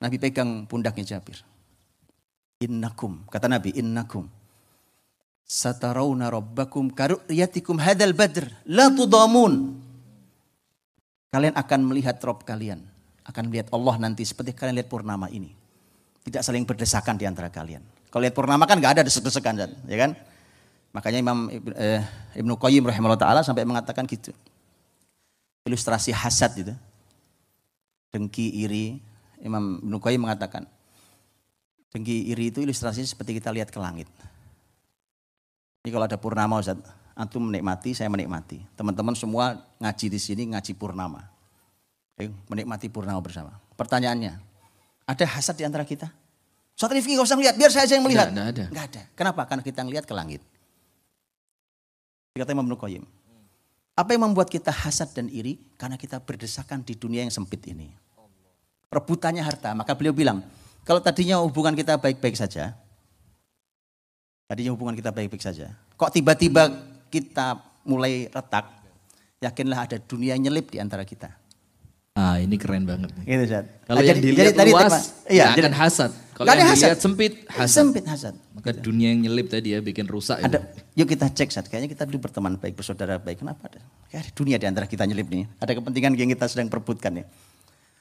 Nabi pegang pundaknya Jabir. Innakum, kata Nabi, innakum. Satarawna rabbakum karu'yatikum hadal badr. La tudamun. Kalian akan melihat Rob kalian. Akan melihat Allah nanti seperti kalian lihat purnama ini. Tidak saling berdesakan di antara kalian. Kalau lihat purnama kan nggak ada desek-desekan, ya kan? Makanya Imam eh, Ibnu Qayyim rahimahullah taala sampai mengatakan gitu. Ilustrasi hasad itu. Dengki, iri. Imam Ibnu Qayyim mengatakan, dengki, iri itu ilustrasinya seperti kita lihat ke langit. Ini kalau ada purnama Ustaz, antum menikmati, saya menikmati. Teman-teman semua ngaji di sini ngaji purnama. Menikmati purnama bersama. Pertanyaannya, ada hasad di antara kita? Suatu Rifki gak usah melihat, biar saya aja yang melihat. Enggak, ada. Enggak ada. Kenapa? Karena kita ngelihat ke langit. Kata Imam Nukoyim. Apa yang membuat kita hasad dan iri? Karena kita berdesakan di dunia yang sempit ini. Rebutannya harta. Maka beliau bilang, kalau tadinya hubungan kita baik-baik saja, tadinya hubungan kita baik-baik saja, kok tiba-tiba kita mulai retak, yakinlah ada dunia nyelip di antara kita. Ah, ini keren banget. Gitu, Zat. Kalau nah, yang jadi, dilihat jadi, luas, tadi, iya, akan hasad. Kalau yang hasad. sempit, hasad. Sempit, hasad. Maka gitu. dunia yang nyelip tadi ya bikin rusak. Ada, yuk kita cek, Zat. Kayaknya kita dulu berteman baik, bersaudara baik. Kenapa ada? Kayak ada dunia di antara kita nyelip nih. Ada kepentingan yang kita sedang perbutkan ya.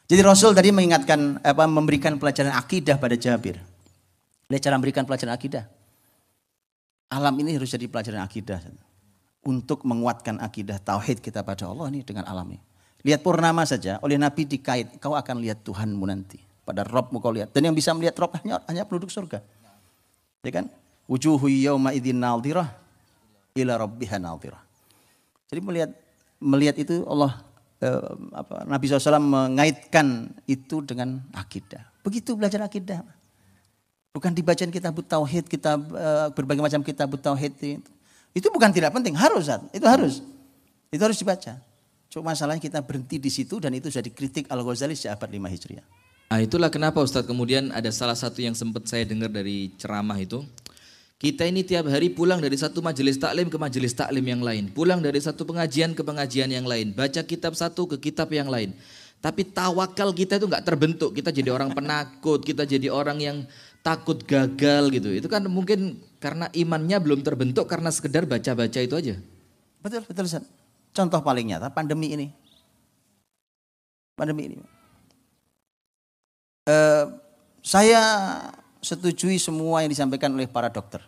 Jadi Rasul tadi mengingatkan, apa memberikan pelajaran akidah pada Jabir. Lihat cara memberikan pelajaran akidah. Alam ini harus jadi pelajaran akidah. Untuk menguatkan akidah tauhid kita pada Allah ini dengan alam ini. Lihat purnama saja, oleh Nabi dikait, kau akan lihat Tuhanmu nanti. Pada Robmu kau lihat. Dan yang bisa melihat Rob hanya, hanya penduduk surga. Ya kan? Wujuhu yawma idin naldirah ila rabbiha naldirah. Jadi melihat melihat itu Allah eh, apa, Nabi SAW mengaitkan itu dengan akidah. Begitu belajar akidah. Bukan dibacaan kitab tauhid, kita eh, berbagai macam kitab tauhid itu itu bukan tidak penting, harus, itu harus. Itu harus dibaca. Cuma masalahnya kita berhenti di situ dan itu jadi kritik Al-Ghazali sejak abad 5 Hijriah. Nah, itulah kenapa Ustadz kemudian ada salah satu yang sempat saya dengar dari ceramah itu. Kita ini tiap hari pulang dari satu majelis taklim ke majelis taklim yang lain. Pulang dari satu pengajian ke pengajian yang lain. Baca kitab satu ke kitab yang lain. Tapi tawakal kita itu nggak terbentuk. Kita jadi orang penakut, kita jadi orang yang takut gagal gitu. Itu kan mungkin karena imannya belum terbentuk karena sekedar baca-baca itu aja. Betul, betul. Contoh paling nyata pandemi ini. Pandemi ini. Uh, saya setujui semua yang disampaikan oleh para dokter.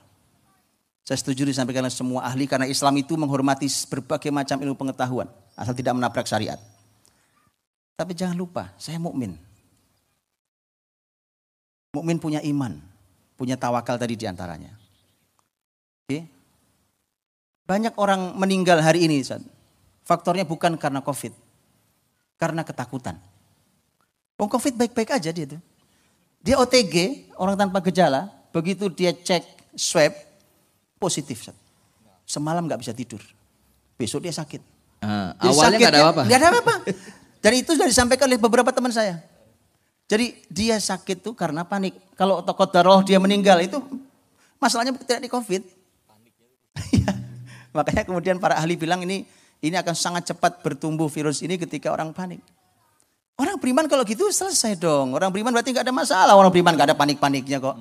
Saya setuju disampaikan oleh semua ahli karena Islam itu menghormati berbagai macam ilmu pengetahuan asal tidak menabrak syariat. Tapi jangan lupa, saya mukmin. Mukmin punya iman, punya tawakal tadi di antaranya. Oke. Banyak orang meninggal hari ini. Faktornya bukan karena COVID, karena ketakutan. Wong COVID baik-baik aja dia tuh. Dia OTG, orang tanpa gejala, begitu dia cek swab positif. Semalam nggak bisa tidur. Besok dia sakit. Ah, Jadi awalnya nggak ada sakitnya- apa-apa. nggak ada apa-apa. Dan itu sudah disampaikan oleh beberapa teman saya. Jadi dia sakit tuh karena panik. Kalau tokoh daroh dia meninggal itu masalahnya tidak di COVID. Iya. Makanya kemudian para ahli bilang ini ini akan sangat cepat bertumbuh virus ini ketika orang panik. Orang beriman kalau gitu selesai dong. Orang beriman berarti nggak ada masalah. Orang beriman nggak ada panik-paniknya kok.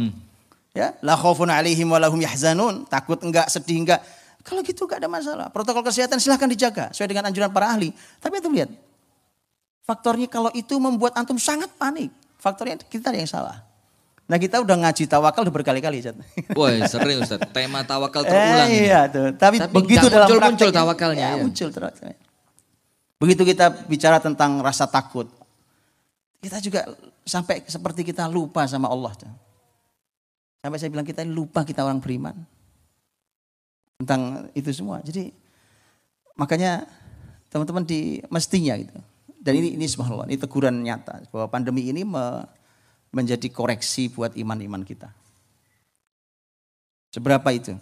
Ya, la khaufun alaihim wa lahum yahzanun. Takut enggak, sedih enggak. Kalau gitu enggak ada masalah. Protokol kesehatan silahkan dijaga sesuai dengan anjuran para ahli. Tapi itu lihat. Faktornya kalau itu membuat antum sangat panik. Faktornya kita yang salah. Nah kita udah ngaji tawakal udah berkali-kali. Ustaz. Wah sering Ustaz, tema tawakal terulang. Eh, iya tuh. Tapi, Tapi begitu nggak dalam muncul-muncul prakteknya, tawakalnya, ya, ya. muncul tawakalnya. Begitu kita bicara tentang rasa takut, kita juga sampai seperti kita lupa sama Allah. Sampai saya bilang kita ini lupa kita orang beriman tentang itu semua. Jadi makanya teman-teman di mestinya gitu. Dan ini ini subhanallah, ini teguran nyata bahwa pandemi ini me- menjadi koreksi buat iman-iman kita. Seberapa itu?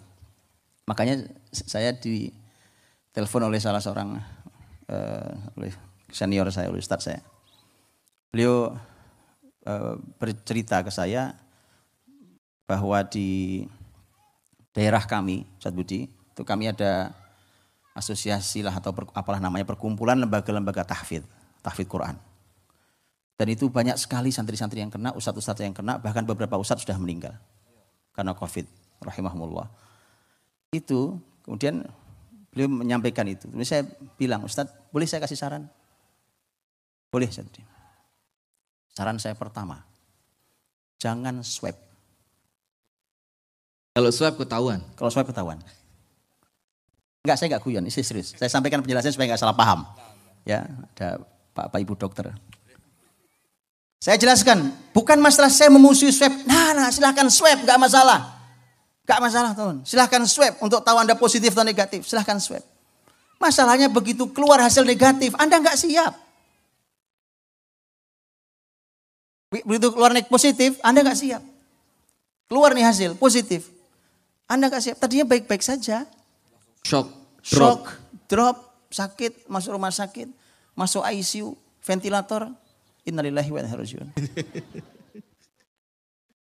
Makanya saya ditelepon oleh salah seorang eh, oleh senior saya, oleh ustadz saya. Beliau eh, bercerita ke saya bahwa di daerah kami, Ustadz Budi, itu kami ada asosiasi lah atau per- apalah namanya perkumpulan lembaga-lembaga tahfidz, tahfidz Quran. Dan itu banyak sekali santri-santri yang kena, ustadz-ustadz yang kena, bahkan beberapa ustadz sudah meninggal karena COVID, rahimahumullah. Itu kemudian beliau menyampaikan itu. Kemudian saya bilang, Ustadz boleh saya kasih saran? Boleh, Ustadz. Saran saya pertama, jangan swab. Kalau swab ketahuan. Kalau swab ketahuan. Enggak, saya enggak guyon, ini serius. Saya sampaikan penjelasan supaya enggak salah paham. Ya, ada Pak, Pak Ibu dokter. Saya jelaskan, bukan masalah saya memusuhi swab. Nah, nah silahkan swab, enggak masalah. Enggak masalah teman. Silahkan swab untuk tahu Anda positif atau negatif. Silahkan swab. Masalahnya begitu keluar hasil negatif, Anda enggak siap. Begitu keluar negatif positif, Anda enggak siap. Keluar nih hasil positif. Anda enggak siap. Tadinya baik-baik saja. Shock. Drop. Shock, drop, sakit, masuk rumah sakit, masuk ICU, ventilator. Innalillahi wa inna. *laughs*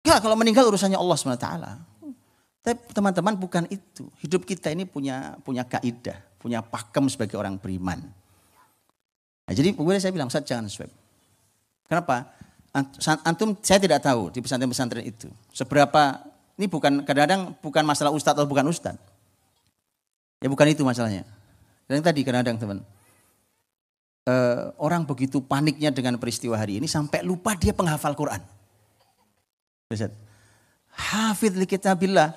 Ya, kalau meninggal urusannya Allah SWT. Tapi teman-teman bukan itu. Hidup kita ini punya punya kaidah, punya pakem sebagai orang beriman. Nah, jadi kemudian saya bilang, Ustaz jangan swab. Kenapa? Ant- Antum saya tidak tahu di pesantren-pesantren itu. Seberapa, ini bukan kadang-kadang bukan masalah ustadz atau bukan ustadz. Ya bukan itu masalahnya. Dan tadi kadang-kadang teman, eh, orang begitu paniknya dengan peristiwa hari ini sampai lupa dia penghafal Quran. Hafidh li kitabillah.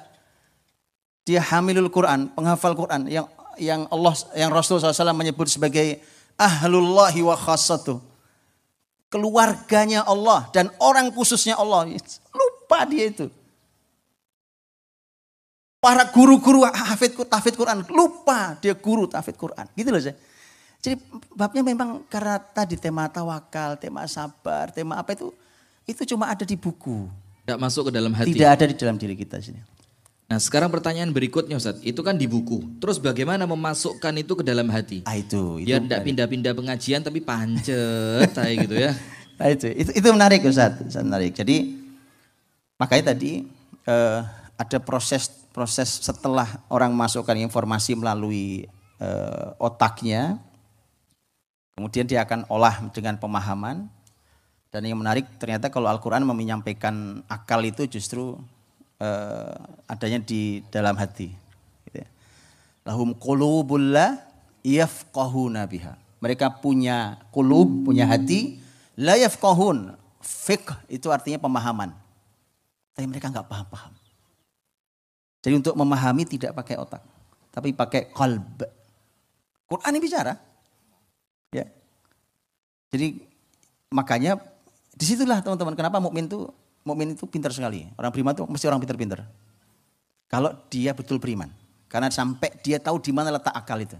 Dia hamilul Quran, penghafal Quran yang yang Allah yang Rasul SAW menyebut sebagai ahlullahi wa khassatuh. Keluarganya Allah dan orang khususnya Allah. Lupa dia itu. Para guru-guru hafid tahfidz Quran lupa dia guru tahfidz Quran. Gitu loh saya. Jadi babnya memang karena tadi tema tawakal, tema sabar, tema apa itu itu cuma ada di buku. Tidak masuk ke dalam hati. Tidak ada di dalam diri kita sini. Nah sekarang pertanyaan berikutnya Ustaz. Itu kan di buku. Terus bagaimana memasukkan itu ke dalam hati? Ah itu, itu Biar tidak pindah-pindah pengajian tapi pancet kayak gitu ya. *laughs* Nah, itu, itu, itu menarik Ustaz, Ustaz, menarik. Jadi makanya tadi eh, ada proses proses setelah orang masukkan informasi melalui eh, otaknya, kemudian dia akan olah dengan pemahaman. Dan yang menarik ternyata kalau Al-Quran menyampaikan akal itu justru eh, adanya di dalam hati. Gitu ya. Lahum qulubul la biha. Mereka punya kulub, punya hati, la yafqahun. Fiqh itu artinya pemahaman. Tapi mereka nggak paham-paham. Jadi untuk memahami tidak pakai otak, tapi pakai qalb. Quran ini bicara. Ya. Jadi makanya di situlah teman-teman kenapa mukmin itu mukmin itu pintar sekali. Orang beriman itu mesti orang pintar-pintar. Kalau dia betul beriman. Karena sampai dia tahu di mana letak akal itu.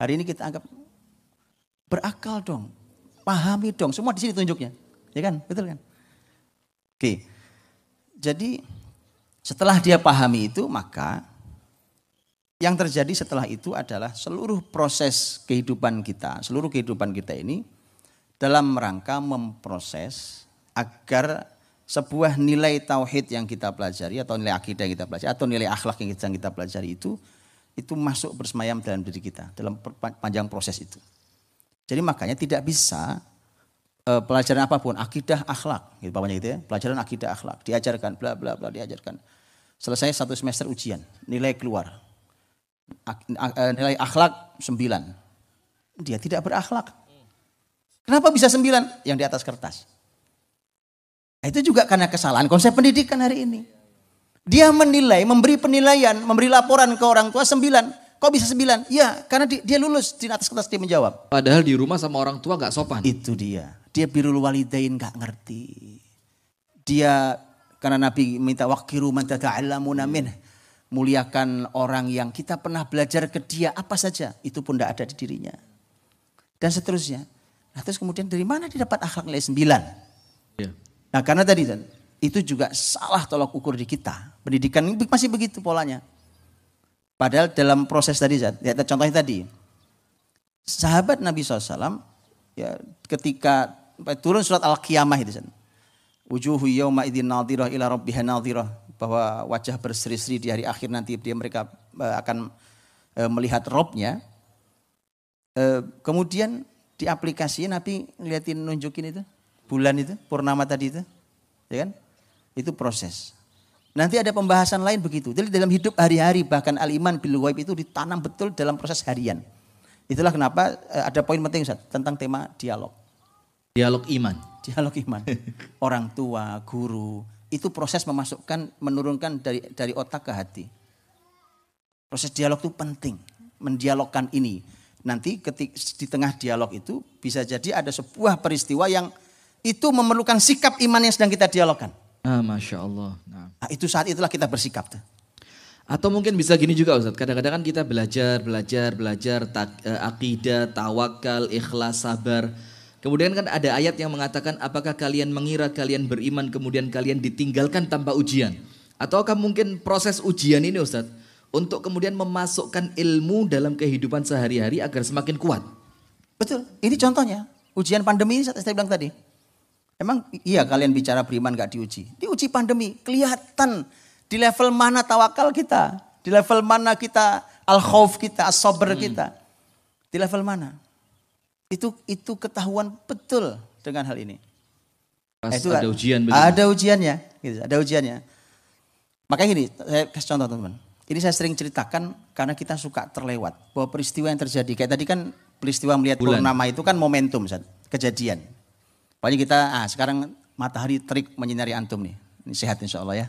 Hari ini kita anggap berakal dong. Pahami dong. Semua di sini tunjuknya. Ya kan? Betul kan? Oke. Jadi setelah dia pahami itu maka yang terjadi setelah itu adalah seluruh proses kehidupan kita, seluruh kehidupan kita ini dalam rangka memproses agar sebuah nilai tauhid yang kita pelajari atau nilai akidah yang kita pelajari atau nilai akhlak yang kita, kita pelajari itu itu masuk bersemayam dalam diri kita dalam panjang proses itu. Jadi makanya tidak bisa uh, pelajaran apa pun akidah akhlak gitu bapaknya gitu ya pelajaran akidah akhlak diajarkan bla bla bla diajarkan. Selesai satu semester ujian nilai keluar. Ak, uh, nilai akhlak sembilan. Dia tidak berakhlak. Kenapa bisa sembilan? Yang di atas kertas itu juga karena kesalahan konsep pendidikan hari ini dia menilai memberi penilaian memberi laporan ke orang tua sembilan Kok bisa sembilan? Ya, karena dia, lulus di atas kertas dia menjawab. Padahal di rumah sama orang tua gak sopan. Itu dia. Dia birul walidain gak ngerti. Dia karena Nabi minta wakiru man tata'allamuna min. Muliakan orang yang kita pernah belajar ke dia apa saja. Itu pun tidak ada di dirinya. Dan seterusnya. Nah terus kemudian dari mana dia dapat akhlak nilai sembilan? Ya. Nah karena tadi itu juga salah tolak ukur di kita. Pendidikan masih begitu polanya. Padahal dalam proses tadi, ya, contohnya tadi. Sahabat Nabi SAW ya, ketika turun surat Al-Qiyamah itu. Wujuhu yawma idin nadhirah ila rabbiha nadhirah. Bahwa wajah berseri-seri di hari akhir nanti dia mereka uh, akan uh, melihat robnya. Uh, kemudian di aplikasi Nabi ngeliatin nunjukin itu. Bulan itu, purnama tadi itu. Ya kan? Itu proses. Nanti ada pembahasan lain begitu. Jadi dalam hidup hari-hari bahkan al-iman bil itu ditanam betul dalam proses harian. Itulah kenapa ada poin penting Ustaz, tentang tema dialog. Dialog iman. Dialog iman. *laughs* Orang tua, guru, itu proses memasukkan, menurunkan dari dari otak ke hati. Proses dialog itu penting, mendialogkan ini. Nanti ketik, di tengah dialog itu bisa jadi ada sebuah peristiwa yang itu memerlukan sikap iman yang sedang kita dialogkan. Ah, Masya Allah. Nah. nah itu saat itulah kita bersikap. Tuh. Atau mungkin bisa gini juga Ustaz, kadang-kadang kan kita belajar, belajar, belajar tak, uh, akidah, tawakal, ikhlas, sabar. Kemudian kan ada ayat yang mengatakan apakah kalian mengira kalian beriman kemudian kalian ditinggalkan tanpa ujian? Ataukah mungkin proses ujian ini Ustaz untuk kemudian memasukkan ilmu dalam kehidupan sehari-hari agar semakin kuat? Betul, ini contohnya. Ujian pandemi ini saya bilang tadi. Emang iya kalian bicara beriman gak diuji? Diuji pandemi, kelihatan di level mana tawakal kita, di level mana kita al-khauf kita, as-sabr hmm. kita. Di level mana? Itu itu ketahuan betul dengan hal ini. Pas itu ada ujian begitu. Ada ujiannya, gitu, ada ujiannya. Makanya gini, saya kasih contoh teman-teman. Ini saya sering ceritakan karena kita suka terlewat bahwa peristiwa yang terjadi kayak tadi kan peristiwa melihat Bulan. purnama itu kan momentum, kejadian. Pokoknya kita ah, sekarang matahari terik menyinari antum nih. Ini sehat insya Allah ya.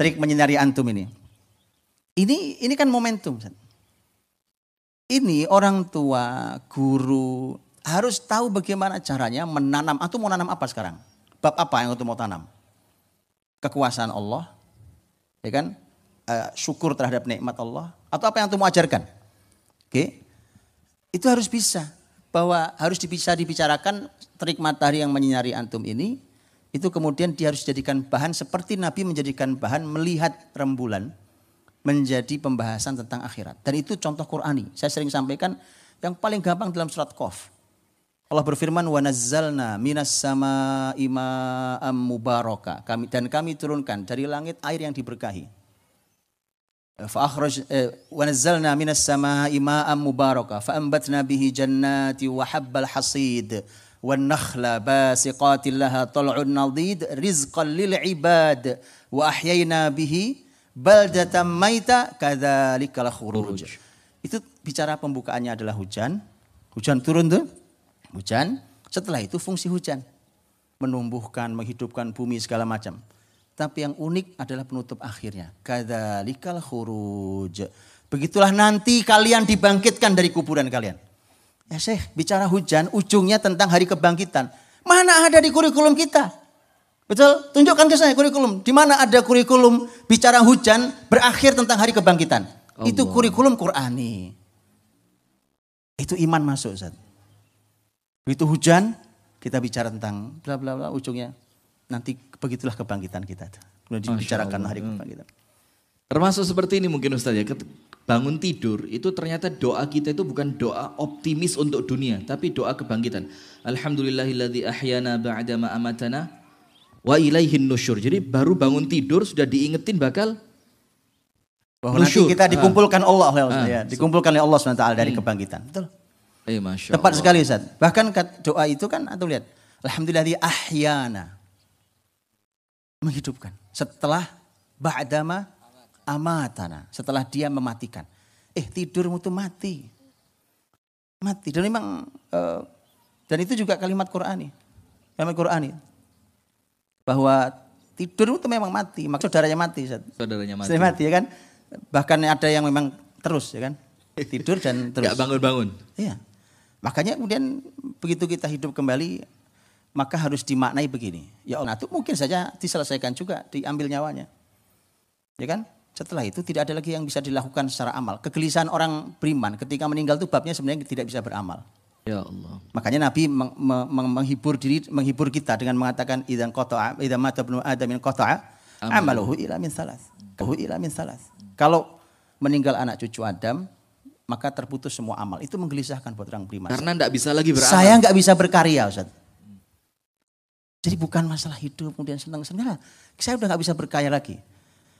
Terik menyinari antum ini. Ini ini kan momentum. Ini orang tua, guru harus tahu bagaimana caranya menanam. Atau mau nanam apa sekarang? Bab apa yang untuk mau tanam? Kekuasaan Allah, ya kan? Uh, syukur terhadap nikmat Allah. Atau apa yang untuk mau ajarkan? Oke, okay? itu harus bisa bahwa harus bisa dibicarakan terik matahari yang menyinari antum ini itu kemudian dia harus dijadikan bahan seperti Nabi menjadikan bahan melihat rembulan menjadi pembahasan tentang akhirat. Dan itu contoh Qur'ani. Saya sering sampaikan yang paling gampang dalam surat Qaf. Allah berfirman wa nazzalna minas sama ima'am mubaraka. Kami dan kami turunkan dari langit air yang diberkahi. Fa akhraj eh, wa nazzalna minas sama ima'am mubaraka fa ambatna bihi jannati wa habbal hasid wan nakhla basiqatin laha tal'un nadid rizqan lil ibad wa ahyayna bihi baldatan maita kadzalikal khuruj. Itu bicara pembukaannya adalah hujan. Hujan turun tuh. Hujan. Setelah itu fungsi hujan. Menumbuhkan, menghidupkan bumi segala macam. Tapi yang unik adalah penutup akhirnya. Kadzalikal khuruj. Begitulah nanti kalian dibangkitkan dari kuburan kalian. Ya Syekh, bicara hujan ujungnya tentang hari kebangkitan. Mana ada di kurikulum kita? Betul? Tunjukkan ke saya kurikulum. Di mana ada kurikulum bicara hujan berakhir tentang hari kebangkitan. Allah. Itu kurikulum Qurani. Itu iman masuk Ustaz. Begitu hujan, kita bicara tentang bla bla bla ujungnya. Nanti begitulah kebangkitan kita. Kemudian dibicarakan hari hmm. kebangkitan. Termasuk seperti ini mungkin Ustaz ya. bangun tidur itu ternyata doa kita itu bukan doa optimis untuk dunia, tapi doa kebangkitan. Alhamdulillahilladzi ahyana ba'da ma amatana wa ilaihin nusyur. Jadi baru bangun tidur sudah diingetin bakal Bahwa nanti kita dikumpulkan Allah, Ah. ya, dikumpulkan oleh Allah SWT dari kebangkitan. Betul. Eh masya Tepat Allah. sekali Ustaz. Bahkan doa itu kan atau lihat, alhamdulillah ahyana. Menghidupkan. Setelah ba'dama amatana, setelah dia mematikan. Eh tidurmu tuh mati. Mati. Dan memang eh, dan itu juga kalimat Qur'ani. Kalimat Qur'ani. Bahwa tidurmu tuh memang mati, maksud saudaranya mati. Saudaranya mati. Mati ya kan? Bahkan ada yang memang terus ya kan? Tidur dan *laughs* terus. Gak bangun-bangun. Iya. Makanya kemudian begitu kita hidup kembali maka harus dimaknai begini. Ya Allah, itu mungkin saja diselesaikan juga, diambil nyawanya. Ya kan? Setelah itu tidak ada lagi yang bisa dilakukan secara amal. Kegelisahan orang beriman ketika meninggal itu babnya sebenarnya tidak bisa beramal. Ya Allah. Makanya Nabi meng- meng- meng- menghibur diri, menghibur kita dengan mengatakan idan qata'a idza mata ibnu adam min qata'a amaluhu ila min salas. Hu ila min salas. Kalau meninggal anak cucu Adam, maka terputus semua amal. Itu menggelisahkan buat orang beriman. Karena ndak bisa lagi beramal. Saya nggak bisa berkarya, Ustaz. Jadi bukan masalah hidup kemudian senang-senang. Saya udah nggak bisa berkarya lagi.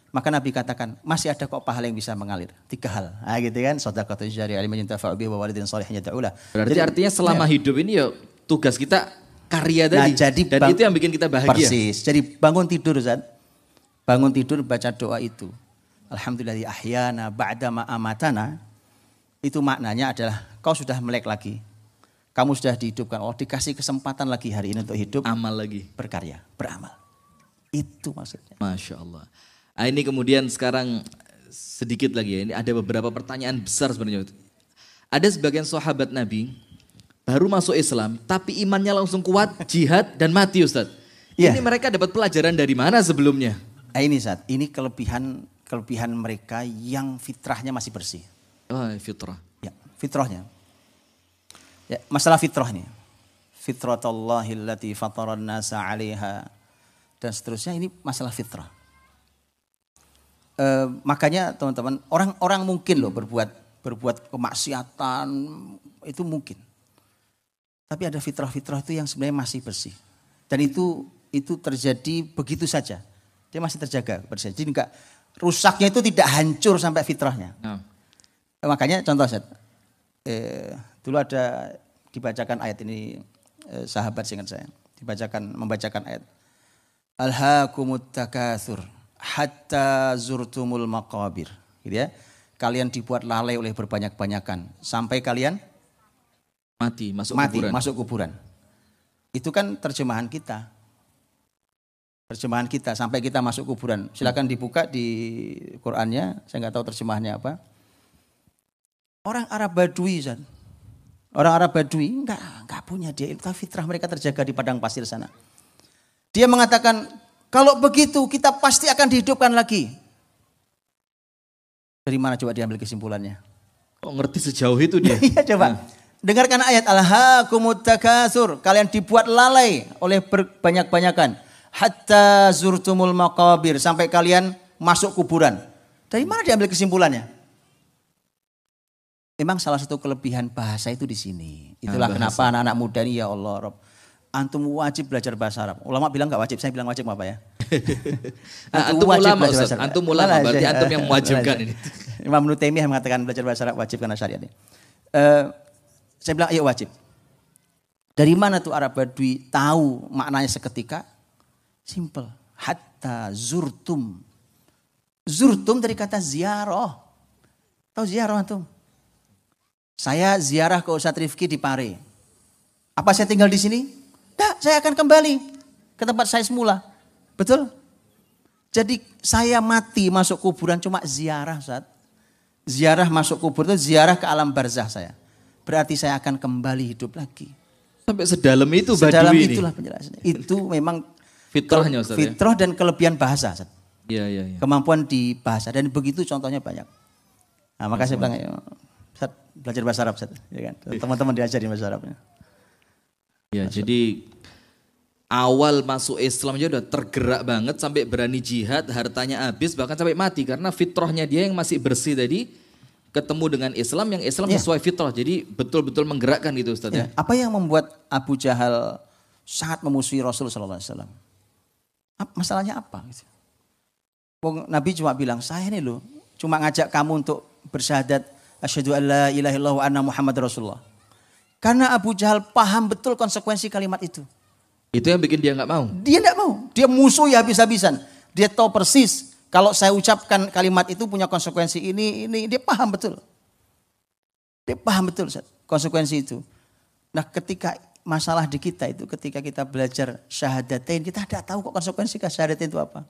Maka Nabi katakan, masih ada kok pahala yang bisa mengalir. Tiga hal. Nah, gitu kan. Sodakatu jari alimin yantafa'u bihi wa walidin salihnya ta'ula. Berarti artinya selama hidup ini ya tugas kita karya Nah, tadi. jadi Dan bang- itu yang bikin kita bahagia. Persis. Jadi bangun tidur Ustaz. Bangun tidur baca doa itu. Alhamdulillah ahyana ba'da ma amatana. Itu maknanya adalah kau sudah melek lagi. Kamu sudah dihidupkan. Oh dikasih kesempatan lagi hari ini untuk hidup. Amal lagi. Berkarya, beramal. Itu maksudnya. Masya Allah. Nah, ini kemudian sekarang sedikit lagi ya. Ini ada beberapa pertanyaan besar sebenarnya. Ada sebagian sahabat Nabi baru masuk Islam, tapi imannya langsung kuat, jihad dan mati Ustaz. Iya. Ini mereka dapat pelajaran dari mana sebelumnya? Nah, ini saat ini kelebihan kelebihan mereka yang fitrahnya masih bersih. Oh, fitrah. Ya, fitrahnya. Ya, masalah fitrah nih. Fitratullahillati fataran nasa 'alaiha dan seterusnya ini masalah fitrah. Eh, makanya teman-teman orang-orang mungkin loh berbuat berbuat kemaksiatan itu mungkin. Tapi ada fitrah-fitrah itu yang sebenarnya masih bersih. Dan itu itu terjadi begitu saja. Dia masih terjaga bersih. Jadi enggak rusaknya itu tidak hancur sampai fitrahnya. Nah, Eh, Makanya contoh Ustaz, eh, dulu ada dibacakan ayat ini eh, sahabat seingat saya dibacakan membacakan ayat Alhaakumut takatsur hatta zurtumul maqabir gitu ya. Kalian dibuat lalai oleh berbanyak-banyakan sampai kalian mati, masuk mati kuburan. masuk kuburan. Itu kan terjemahan kita. Terjemahan kita sampai kita masuk kuburan. Silakan dibuka di Qur'annya, saya nggak tahu terjemahannya apa. Orang Arab Badui, Zan. Orang Arab Badui enggak, enggak punya dia, tapi fitrah mereka terjaga di padang pasir sana. Dia mengatakan, kalau begitu kita pasti akan dihidupkan lagi. Dari mana coba diambil kesimpulannya? Kok ngerti sejauh itu dia? *laughs* Iya coba. Dengarkan ayat Alhaakumut takatsur. Kalian dibuat lalai oleh berbanyak-banyakan. Hatta zurtumul maqabir. Sampai kalian masuk kuburan. Dari mana diambil kesimpulannya? Memang salah satu kelebihan bahasa itu di sini. Itulah Ah, bahasa. kenapa anak-anak muda ini ya Allah Rob. Antum wajib belajar bahasa Arab. Ulama bilang nggak wajib, saya bilang wajib apa ya? *laughs* Ah, antum ulama, Ustaz. bahasa Arab. Antum ulama, berarti antum yang *laughs* mewajibkan ini. Imam Ibnu Taimiyah mengatakan belajar bahasa Arab wajib karena syariat ini. Eh, saya bilang iya wajib. Dari mana tuh Arab Badui tahu maknanya seketika? Simple. Hatta zurtum. Zurtum dari kata ziarah. Tahu ziarah antum? Saya ziarah ke Ustadz Rifki di Pare. Apa saya tinggal di sini? Tidak, saya akan kembali ke tempat saya semula. Betul? Jadi saya mati masuk kuburan cuma ziarah saat ziarah masuk kubur itu ziarah ke alam barzah saya. Berarti saya akan kembali hidup lagi. Sampai sedalam itu Sedalam Badui ini. itulah penjelasannya. Itu memang Fitrahnya Ustaz ya? fitrah dan kelebihan bahasa. Ustaz. Iya, iya, iya. Kemampuan di bahasa dan begitu contohnya banyak. Nah, maka saya bilang, "Ayo, Ustaz, belajar bahasa Arab, Ustaz." Ya kan? Teman-teman diajarin bahasa Arabnya. Ya, jadi awal masuk Islam aja udah tergerak banget sampai berani jihad, hartanya habis bahkan sampai mati karena fitrahnya dia yang masih bersih tadi ketemu dengan Islam yang Islam Iya. sesuai fitrah. Jadi betul-betul menggerakkan gitu Ustaz ya. Ya, Apa yang membuat Abu Jahal sangat memusuhi Rasul Sallallahu Alaihi Wasallam? Masalahnya apa? Nabi cuma bilang, saya ini loh, cuma ngajak kamu untuk bersyahadat asyhadu an la ilaha illallah wa anna Muhammad Rasulullah. Karena Abu Jahal paham betul konsekuensi kalimat itu. Itu yang bikin dia nggak mau. Dia tidak mau. Dia musuh ya habis-habisan. Dia tahu persis kalau saya ucapkan kalimat itu punya konsekuensi ini, ini. Dia paham betul. Dia paham betul Ustaz, konsekuensi itu. Nah ketika masalah di kita itu ketika kita belajar syahadatain kita tidak tahu kok konsekuensi syahadatain itu apa.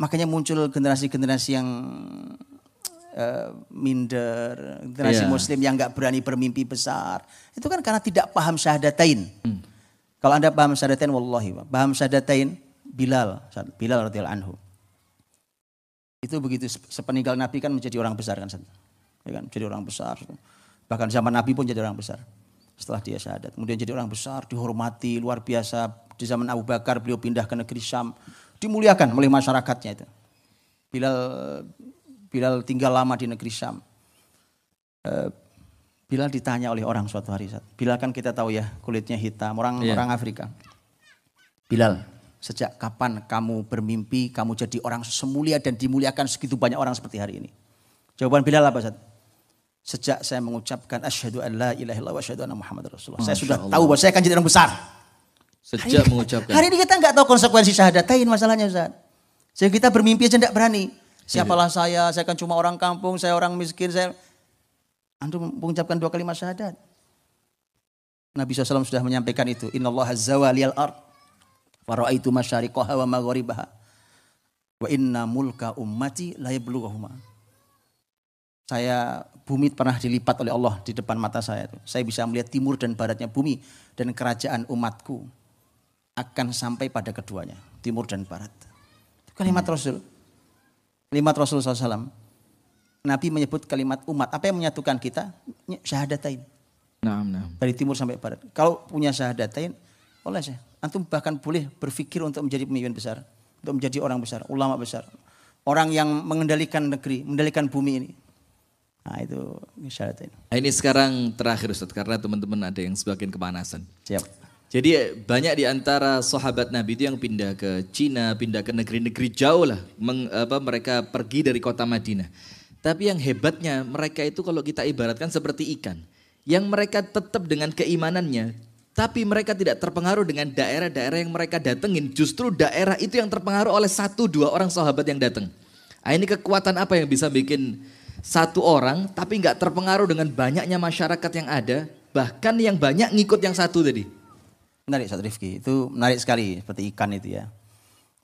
Makanya muncul generasi-generasi yang eh, minder, generasi Iya. muslim yang nggak berani bermimpi besar. Itu kan karena tidak paham syahadatain. Kalau Anda paham syahadatain wallahi, paham syahadatain Bilal, Bilal radhiyallahu anhu. Itu begitu sepeninggal Nabi kan menjadi orang besar kan, ya kan, menjadi orang besar. Bahkan zaman Nabi pun jadi orang besar. Setelah dia syahadat, kemudian jadi orang besar, dihormati luar biasa. Di zaman Abu Bakar beliau pindah ke negeri Syam, dimuliakan oleh masyarakatnya itu. Bilal Bilal tinggal lama di negeri Syam. Eh, Bilal ditanya oleh orang suatu hari. Bilal kan kita tahu ya kulitnya hitam, orang Iya. orang Afrika. Bilal, sejak kapan kamu bermimpi kamu jadi orang semulia dan dimuliakan segitu banyak orang seperti hari ini? Jawaban Bilal apa Ustaz? Sejak saya mengucapkan asyhadu an la ilaha illallah wa asyhadu anna Muhammad Rasulullah. Saya sudah tahu bahwa saya akan jadi orang besar. Sejak mengucapkan. Hari ini kita nggak tahu konsekuensi syahadatain masalahnya Ustaz. Sehingga kita bermimpi aja tidak berani. Siapalah saya, saya kan cuma orang kampung, saya orang miskin, saya Antum mengucapkan dua kalimat syahadat. Nabi SAW sudah menyampaikan itu. Inna Allah zawaliyal ard. Fara'aitu masyariqaha wa magharibaha. Wa inna mulka ummati la yablughahuma. Saya bumi pernah dilipat oleh Allah di depan mata saya. Saya bisa melihat timur dan baratnya bumi dan kerajaan umatku akan sampai pada keduanya, timur dan barat. Itu kalimat Rasul. Kalimat Rasul SAW. Nabi menyebut kalimat umat. Apa yang menyatukan kita? Syahadatain. Nah, nah. Dari timur sampai barat. Kalau punya syahadatain, oleh saya. Antum bahkan boleh berpikir untuk menjadi pemimpin besar. Untuk menjadi orang besar, ulama besar. Orang yang mengendalikan negeri, mengendalikan bumi ini. Nah itu syahadatain. Nah, Ini sekarang terakhir Ustaz karena teman-teman ada yang sebagian kepanasan. Siap. Jadi eh, banyak di antara sahabat Nabi itu yang pindah ke Cina, pindah ke negeri-negeri jauh lah. Meng- apa, mereka pergi dari kota Madinah. Tapi yang hebatnya mereka itu kalau kita ibaratkan seperti ikan. Yang mereka tetap dengan keimanannya. Tapi mereka tidak terpengaruh dengan daerah-daerah yang mereka datengin. Justru daerah itu yang terpengaruh oleh satu dua orang sahabat yang datang. Nah, ini kekuatan apa yang bisa bikin satu orang tapi nggak terpengaruh dengan banyaknya masyarakat yang ada. Bahkan yang banyak ngikut yang satu tadi. Menarik Ustaz Rifki. Itu menarik sekali seperti ikan itu ya.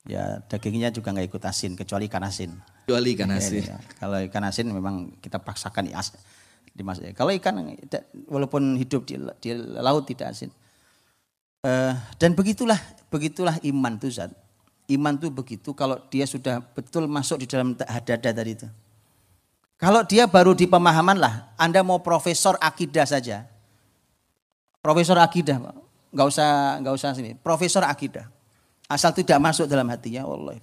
Ya dagingnya juga nggak ikut asin kecuali ikan asin. Kecuali ikan asin. Ya, Kalau ikan asin memang kita paksakan as, dimas. Kalau ikan walaupun hidup di, di laut tidak asin. Eh, dan begitulah begitulah iman tuh Zat. Iman tuh begitu kalau dia sudah betul masuk di dalam dada tadi itu. Kalau dia baru di pemahaman lah, Anda mau profesor akidah saja. Profesor akidah, Pak. Nggak usah nggak usah sini. Profesor akidah. Asal tidak masuk dalam hatinya, Allah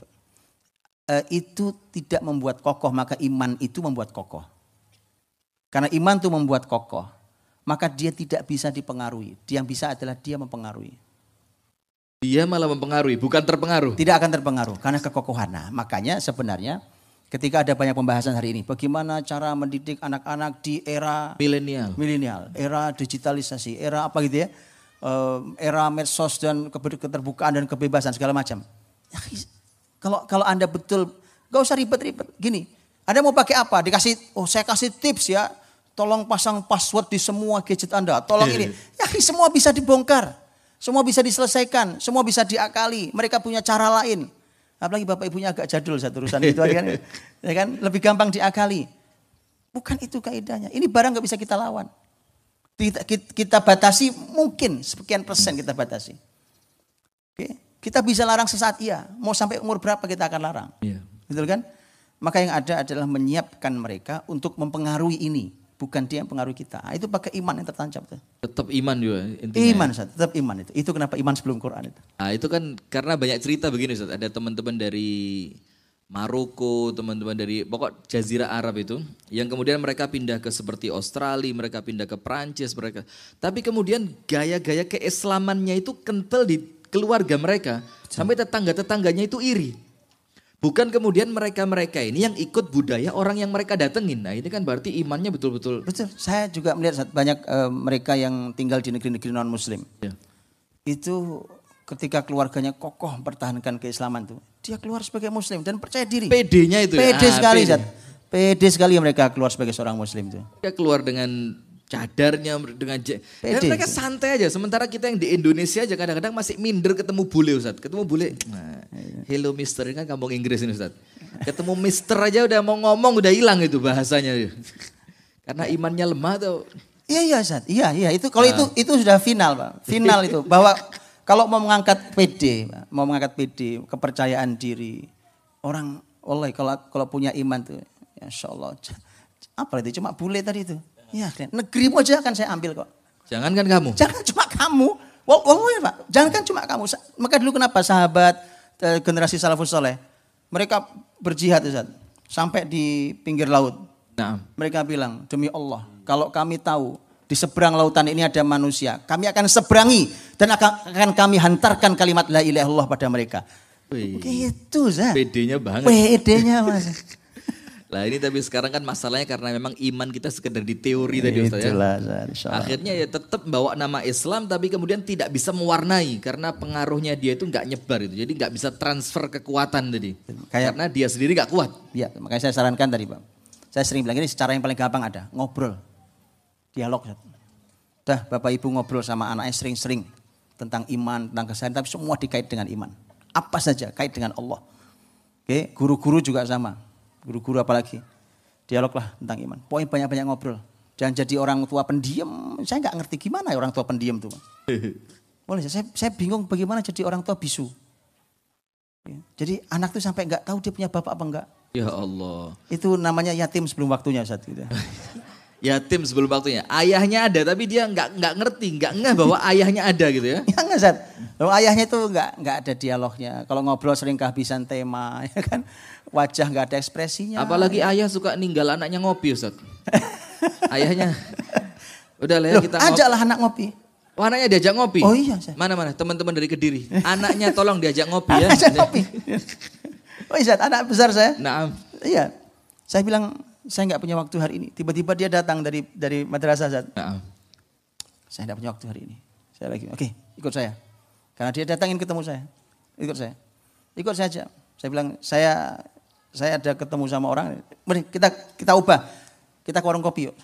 itu tidak membuat kokoh, maka iman itu membuat kokoh. Karena iman itu membuat kokoh, maka dia tidak bisa dipengaruhi. Dia yang bisa adalah dia mempengaruhi. Dia malah mempengaruhi, bukan terpengaruh. Tidak akan terpengaruh karena kekokohan. Nah, makanya sebenarnya ketika ada banyak pembahasan hari ini, bagaimana cara mendidik anak-anak di era Milenial. milenial, era digitalisasi, era apa gitu ya, eh, era medsos dan keterbukaan dan kebebasan segala macam. Ya, Kalau kalau anda betul, gak usah ribet-ribet. Gini, anda mau pakai apa? Dikasih, oh saya kasih tips ya, tolong pasang password di semua gadget anda, tolong ini. Ya semua bisa dibongkar, semua bisa diselesaikan, semua bisa diakali. Mereka punya cara lain. Apalagi bapak ibunya agak jadul satu urusan itu kan, *laughs* ya kan, lebih gampang diakali. Bukan itu kaidahnya. Ini barang nggak bisa kita lawan. Kita, kita, batasi mungkin sekian persen kita batasi. Oke, kita bisa larang sesaat iya. Mau sampai umur berapa kita akan larang. Iya. Betul kan? Maka yang ada adalah menyiapkan mereka untuk mempengaruhi ini. Bukan dia yang pengaruhi kita. Nah, itu pakai iman yang tertancap. Tuh. Tetap iman juga intinya. Iman, Ustaz. tetap iman itu. Itu kenapa iman sebelum Quran itu. Nah, itu kan karena banyak cerita begini Ustaz. Ada teman-teman dari Maroko, teman-teman dari pokok Jazirah Arab itu, yang kemudian mereka pindah ke seperti Australia, mereka pindah ke Prancis, mereka. Tapi kemudian gaya-gaya keislamannya itu kental di keluarga mereka, sampai tetangga-tetangganya itu iri. Bukan kemudian mereka-mereka ini yang ikut budaya orang yang mereka datengin. Nah ini kan berarti imannya betul-betul. Betul, saya juga melihat banyak uh, mereka yang tinggal di negeri-negeri non-muslim. Ya. Itu ketika keluarganya kokoh mempertahankan keislaman tuh, dia keluar sebagai muslim dan percaya diri. PD-nya itu ya? Pede Ah, sekali, pede. Zat. Pede sekali mereka keluar sebagai seorang muslim tuh. Dia keluar dengan cadarnya, dengan je- dan mereka santai aja. Sementara kita yang di Indonesia aja kadang-kadang masih minder ketemu bule Ustaz. Ketemu bule, nah, hello mister, ini kan kampung Inggris ini Ustaz. Ketemu mister aja udah mau ngomong udah hilang itu bahasanya. Karena imannya lemah tuh. Iya iya Zat, iya iya itu kalau Ah. itu itu sudah final Pak. Final itu bahwa kalau mau mengangkat PD, mau mengangkat PD, kepercayaan diri orang Allah kalau kalau punya iman tuh, ya Insya Allah. Apa itu cuma bule tadi itu? Ya, negerimu aja akan saya ambil kok. Jangan kan kamu. Jangan cuma kamu. Wal- Wallahi Pak, jangan kan cuma kamu. Maka dulu kenapa sahabat eh, generasi salafus soleh, mereka berjihad Ustaz, sampai di pinggir laut. Nah, Mereka bilang, demi Allah, kalau kami tahu di seberang lautan ini ada manusia, kami akan seberangi dan akan, akan kami hantarkan kalimat la ilaha illallah pada mereka. Wih. Gitu, Zat. PD-nya banget. PD-nya Mas. *laughs* Lah ini tapi sekarang kan masalahnya karena memang iman kita sekedar di teori tadi Ustaz ya. Akhirnya ya tetap bawa nama Islam tapi kemudian tidak bisa mewarnai karena pengaruhnya dia itu nggak nyebar itu. Jadi nggak bisa transfer kekuatan tadi. Kayak- Karena dia sendiri nggak kuat. Ya, makanya saya sarankan tadi Pak. Saya sering bilang ini cara yang paling gampang ada, ngobrol. Dialog. Dah Bapak Ibu ngobrol sama anaknya sering-sering tentang iman, tentang kesehatan, tapi semua dikait dengan iman. Apa saja kait dengan Allah. Oke, guru-guru juga sama. Guru-guru apalagi. Dialoglah tentang iman. Poin banyak-banyak ngobrol. Jangan jadi orang tua pendiam. Saya nggak ngerti gimana ya orang tua pendiam tuh. *laughs* Boleh, saya, saya bingung bagaimana jadi orang tua bisu. Ya, Jadi anak tuh sampai nggak tahu dia punya bapak apa enggak. Ya Allah. Itu namanya yatim sebelum waktunya saat gitu. *laughs* Yatim sebelum waktunya. Ayahnya ada tapi dia nggak nggak ngerti, nggak ngeh bahwa *laughs* ayahnya ada gitu ya. ya enggak Zat. Ayahnya itu enggak enggak ada dialognya. Kalau ngobrol sering kehabisan tema, *laughs* ya kan. Wajah enggak ada ekspresinya. Apalagi ayah suka ninggal anaknya ngopi Ustaz. *laughs* Ayahnya. Udah lah ya Loh, kita ngopi. ajaklah anak ngopi. Oh, anaknya diajak ngopi. Oh iya. Mana-mana teman-teman dari Kediri. Anaknya tolong diajak ngopi ya. Ajak ngopi. oh iya, Zat, anak besar saya. Nah, Iya. Saya bilang saya enggak punya waktu hari ini. Tiba-tiba dia datang dari dari madrasah Zat. nah. Saya enggak punya waktu hari ini. Saya lagi, oke, ikut saya. Karena dia datangin ketemu saya. Ikut saya. Ikut saya aja. Saya bilang, saya saya ada ketemu sama orang. Mari kita kita ubah. Kita ke warung kopi yuk.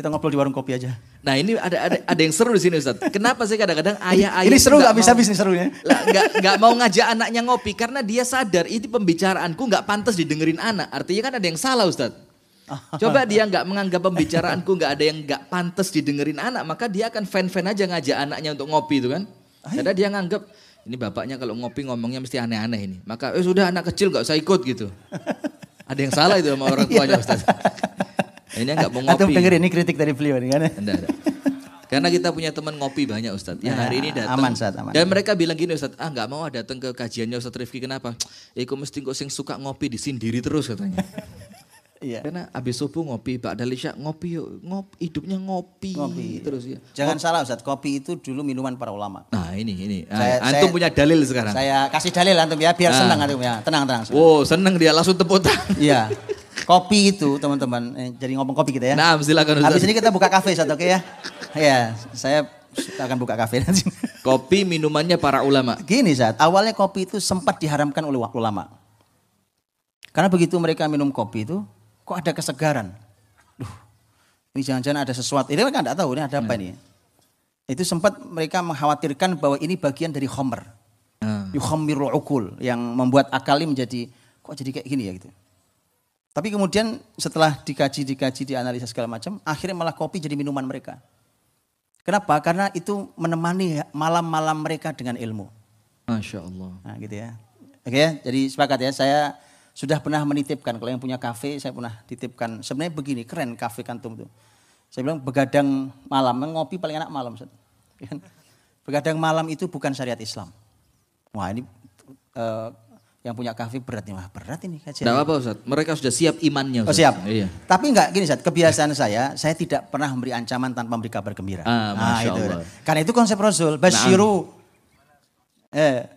Kita ngobrol di warung kopi aja. Nah ini ada ada ada yang seru di sini Ustaz. Kenapa sih kadang-kadang ayah-ayah ini seru nggak bisa bisnis serunya? Nggak nggak mau ngajak anaknya ngopi karena dia sadar ini pembicaraanku nggak pantas didengerin anak. Artinya kan ada yang salah Ustaz. *laughs* Coba dia nggak menganggap pembicaraanku nggak ada yang nggak pantas didengerin anak, maka dia akan fan-fan aja ngajak anaknya untuk ngopi itu kan. Karena dia nganggap ini bapaknya kalau ngopi ngomongnya mesti aneh-aneh ini. Maka eh sudah anak kecil nggak usah ikut gitu. *laughs* Ada yang salah itu sama orang tuanya Ustaz. *laughs* Ini nggak mau Atau ngopi. dengerin ini kritik dari beliau nih kan? Enggak ada. Karena kita punya teman ngopi banyak Ustadz. Yang hari ini datang. Aman, Ustadz, aman. Dan mereka bilang gini Ustadz, ah nggak mau ah datang ke kajiannya Ustadz Rifki kenapa? Eh kok mesti kok sing suka ngopi disindiri terus katanya. *laughs* Iya. Karena abis subuh ngopi, Pak Dalisya ngopi yuk, ngop, hidupnya ngopi, Ngopi. terus ya. Jangan salah Ustaz, kopi itu dulu minuman para ulama. Nah ini ini, Ah, Saya- antum saya- punya dalil sekarang. Saya kasih dalil antum ya, biar Ah. senang antum ya. Tenang, tenang. senang. Wow seneng dia langsung tepuk tangan. Iya. *laughs* Kopi itu teman-teman, eh, jadi ngomong kopi kita ya. Nah silakan Habis Ustadz. ini kita buka kafe Ustaz, oke ya? Iya, saya akan buka kafe nanti. Kopi minumannya para ulama. Gini saat awalnya kopi itu sempat diharamkan oleh ulama. Karena begitu mereka minum kopi itu, kok ada kesegaran. Duh, ini jangan-jangan ada sesuatu. Ini mereka nggak tahu ini ada apa ini. Itu sempat mereka mengkhawatirkan bahwa ini bagian dari homer. Yuhammiru ukul yang membuat akali menjadi kok jadi kayak gini ya gitu. Tapi kemudian setelah dikaji, dikaji, dianalisa segala macam, akhirnya malah kopi jadi minuman mereka. Kenapa? Karena itu menemani malam-malam mereka dengan ilmu. Masya Allah. Nah gitu ya. Oke ya, jadi sepakat ya. Saya sudah pernah menitipkan, kalau yang punya kafe saya pernah titipkan. Sebenarnya begini, keren kafe kantum tuh. Saya bilang begadang malam, ngopi paling enak malam. Kan? Begadang malam itu bukan syariat Islam. Wah ini eh, yang punya kafe berat nih, wah berat ini kajian. Tidak apa Ustaz, mereka sudah siap imannya Oh Ustaz. siap. Iya. Tapi enggak gini Ustaz, kebiasaan saya, saya tidak pernah memberi ancaman tanpa memberi kabar gembira. Ah, Masya itu. Allah. Karena itu konsep Rasul, basyiru. Eh,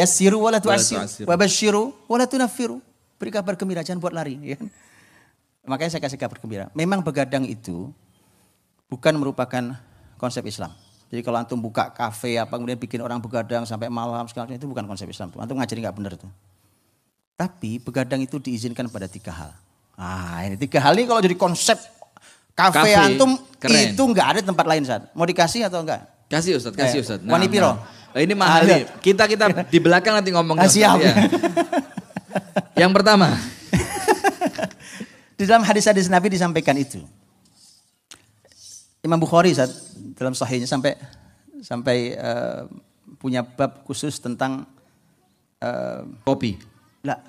yassiru wala tu'assiru. wa basyiru wala tunaffiru. Beri kabar gembira, jangan buat lari. Ya. kan? Makanya saya kasih kabar gembira. Memang begadang itu bukan merupakan konsep Islam. Jadi kalau antum buka kafe apa kemudian bikin orang begadang sampai malam segala macam itu bukan konsep Islam. Tuh. Antum ngajari nggak benar tuh. Tapi begadang itu diizinkan pada tiga hal. Ah ini tiga hal ini kalau jadi konsep kafe, Kafe, antum keren. itu nggak ada tempat lain saat. Mau dikasih atau enggak? Kasih Ustaz, kasih Eh, Ustaz. wani piro? Nah, ini mahal Ada. nih. Kita kita di belakang nanti ngomong. Ah, siap. Yang pertama, *laughs* Di dalam hadis-hadis Nabi disampaikan itu. Imam Bukhari saat dalam sahihnya sampai sampai eh, punya bab khusus tentang eh, kopi. lah.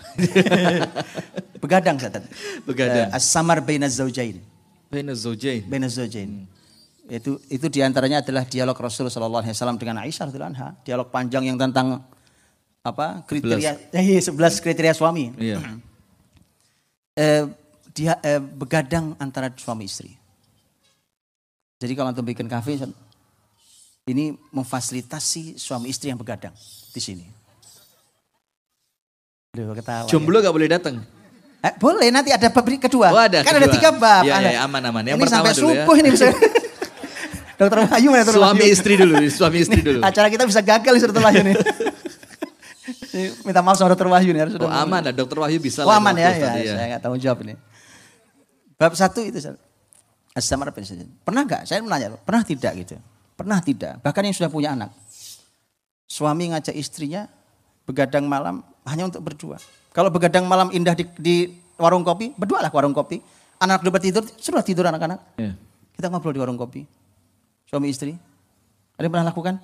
*laughs* begadang saat Begadang. as-samar baina zaujain. Baina zawjain. Baina zaujain. Itu itu di antaranya adalah dialog Rasul Shallallahu Alaihi Wasallam dengan Aisyah radhiyallahu anha, dialog panjang yang tentang apa kriteria eh, 11 kriteria suami. Iya. eh, dia eh, begadang antara suami istri. Jadi kalau antum bikin kafe, ini memfasilitasi suami istri yang begadang di sini. Aduh, ketawa. ya. Jomblo gak boleh datang. Eh, boleh nanti ada bab kedua. Oh, ada kan kedua. ada tiga bab. Iya, Ada. iya, aman, aman. Yang ini pertama sampai dulu ya. subuh ini bisa. *laughs* Dokter Wahyu mana Dokter Suami Wahyu? istri dulu, suami istri dulu. *laughs* Acara kita bisa gagal nih Dokter Wahyu nih. Ini Minta maaf sama Dokter Wahyu nih harus Oh, aman lah, dokter Wahyu bisa Oh aman ya, Ustaz, ya, iya. saya nggak tahu jawab ini. Bab satu itu Ustaz. As-samar. Pernah nggak? Saya menanya pernah tidak gitu? Pernah tidak? Bahkan yang sudah punya anak. Suami ngajak istrinya begadang malam hanya untuk berdua. Kalau begadang malam indah di, di warung kopi, berdualah ke warung kopi. Anak udah tidur, sudah tidur anak-anak. Iya. Kita ngobrol di warung kopi. Suami istri. Ada yang pernah lakukan?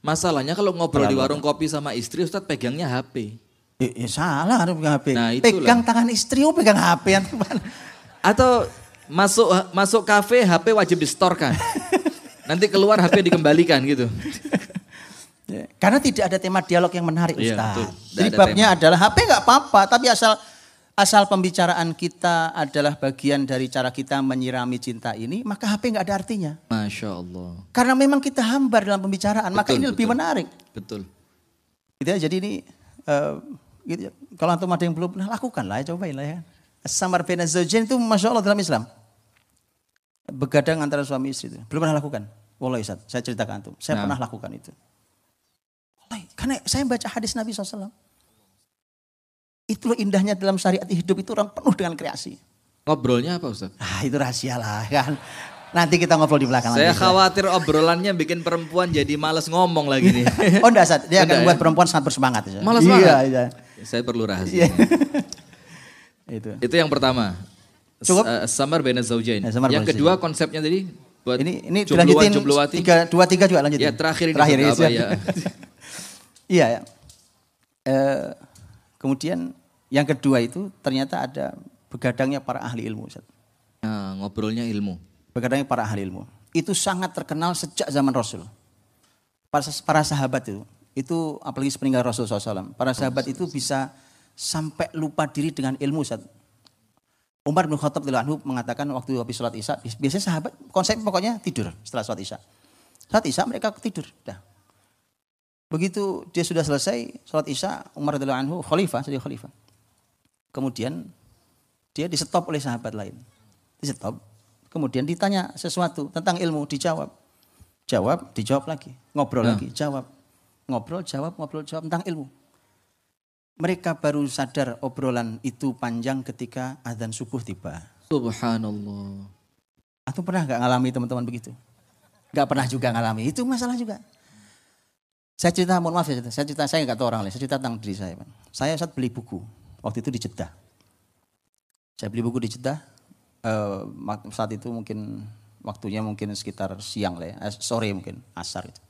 Masalahnya kalau ngobrol di warung kopi sama istri, Ustaz pegangnya HP. Ya, ya salah, harus pegang HP. Nah, itulah. pegang tangan istri, oh pegang HP. *laughs* Atau masuk masuk kafe HP wajib di store kan. Nanti keluar HP dikembalikan gitu. Karena tidak ada tema dialog yang menarik Iya, Ustaz. betul. Tidak Jadi babnya adalah HP nggak apa-apa, tapi asal asal pembicaraan kita adalah bagian dari cara kita menyirami cinta ini, maka HP nggak ada artinya. Masya Allah. Karena memang kita hambar dalam pembicaraan, maka Betul, ini lebih betul. menarik. Betul. Gitu ya, jadi ini eh, gitu ya. kalau antum ada yang belum pernah lakukan lah, ya, cobain lah ya. Samar bin zaujain itu masya Allah dalam Islam. Begadang antara suami istri itu. Belum pernah lakukan. Wallahi Ustaz, saya ceritakan antum. Saya Nah. pernah lakukan itu. Wallahi, karena saya baca hadis Nabi SAW. Itu indahnya dalam syariat hidup itu orang penuh dengan kreasi. Ngobrolnya apa Ustaz? Ah itu rahasia lah kan. Nanti kita ngobrol di belakang Saya nanti. khawatir obrolannya bikin perempuan jadi males ngomong lagi nih. Oh enggak Ustaz, dia akan Enggak, membuat ya? perempuan sangat bersemangat. Ustaz. Malah Iya, iya. Saya perlu Iya. rahasia. Itu. Itu yang pertama. Cukup? Uh, Samar Bena Zaujain. Ya, yang kedua konsepnya tadi buat Ini ini dilanjutin tiga, dua tiga juga lanjutin. Ya terakhir ini Terakhir Ustaz, ya, apa *laughs* ya? Iya ya. Eh, kemudian yang kedua itu ternyata ada begadangnya para ahli ilmu. Ustaz. Nah, ngobrolnya ilmu. Begadangnya para ahli ilmu. Itu sangat terkenal sejak zaman Rasul. Para, para sahabat itu, itu apalagi sepeninggal Rasul SAW. Para sahabat itu bisa sampai lupa diri dengan ilmu. Ustaz. Umar bin Khattab anhu mengatakan waktu habis sholat isya, biasanya sahabat konsep pokoknya tidur setelah sholat isya. Sholat isya mereka tidur. Dah. Begitu dia sudah selesai sholat isya, Umar radhiyallahu anhu khalifah, jadi khalifah. Kemudian dia disetop oleh sahabat lain. Disetop. Kemudian ditanya sesuatu tentang ilmu, dijawab. Jawab, dijawab lagi. Ngobrol Nah. lagi, jawab. Ngobrol, jawab, ngobrol, jawab tentang ilmu. Mereka baru sadar obrolan itu panjang ketika azan subuh tiba. Subhanallah. Atau pernah nggak ngalami teman-teman begitu? Nggak pernah juga ngalami. Itu masalah juga. Saya cerita, mohon maaf ya, saya cerita, saya nggak tahu orang lain. Saya cerita tentang diri saya. Saya saat beli buku, waktu itu di Jeddah. Saya beli buku di Jeddah, eh, mak- saat itu mungkin waktunya mungkin sekitar siang lah ya, eh, sore mungkin, asar itu.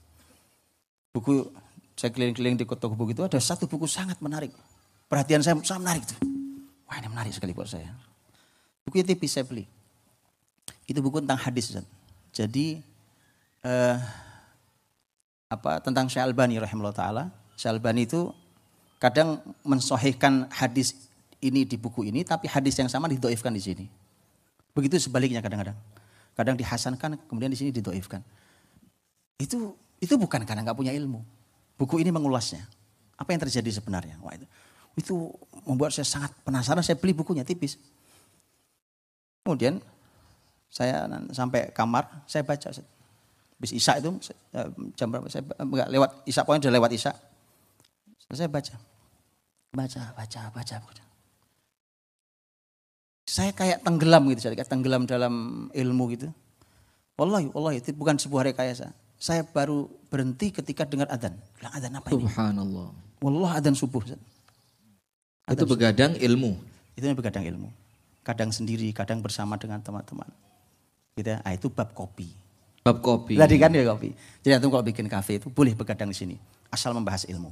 Buku, saya keliling-keliling di buku itu ada satu buku sangat menarik. Perhatian saya sangat menarik tuh. Wah ini menarik sekali buat saya. Buku itu saya beli. Itu buku tentang hadis. Ustaz. Jadi eh, apa tentang Syekh Albani rahimahullah taala. Syekh Albani itu kadang mensohihkan hadis ini di buku ini, tapi hadis yang sama didoifkan di sini. Begitu sebaliknya kadang-kadang. Kadang dihasankan, kemudian di sini didoifkan. Itu itu bukan karena nggak punya ilmu. Buku ini mengulasnya. Apa yang terjadi sebenarnya? Wah itu, itu membuat saya sangat penasaran. Saya beli bukunya tipis. Kemudian saya sampai kamar, saya baca. Bis Isa itu eh, jam berapa? Saya enggak lewat Isa, pokoknya sudah lewat Isa. Saya baca, baca, baca, baca. Saya kayak tenggelam gitu, saya kayak tenggelam dalam ilmu gitu. Wallahi, wallahi itu bukan sebuah rekayasa. Saya baru berhenti ketika dengar adzan. Bilang adzan apa ini? Subhanallah. Wallah adzan subuh. Itu begadang ilmu. Itu yang begadang ilmu. Kadang sendiri, kadang bersama dengan teman-teman. Gitu ya. Ah, itu bab kopi. Bab kopi. Tadi kan ya kopi. Jadi antum kalau bikin kafe itu boleh begadang di sini. Asal membahas ilmu.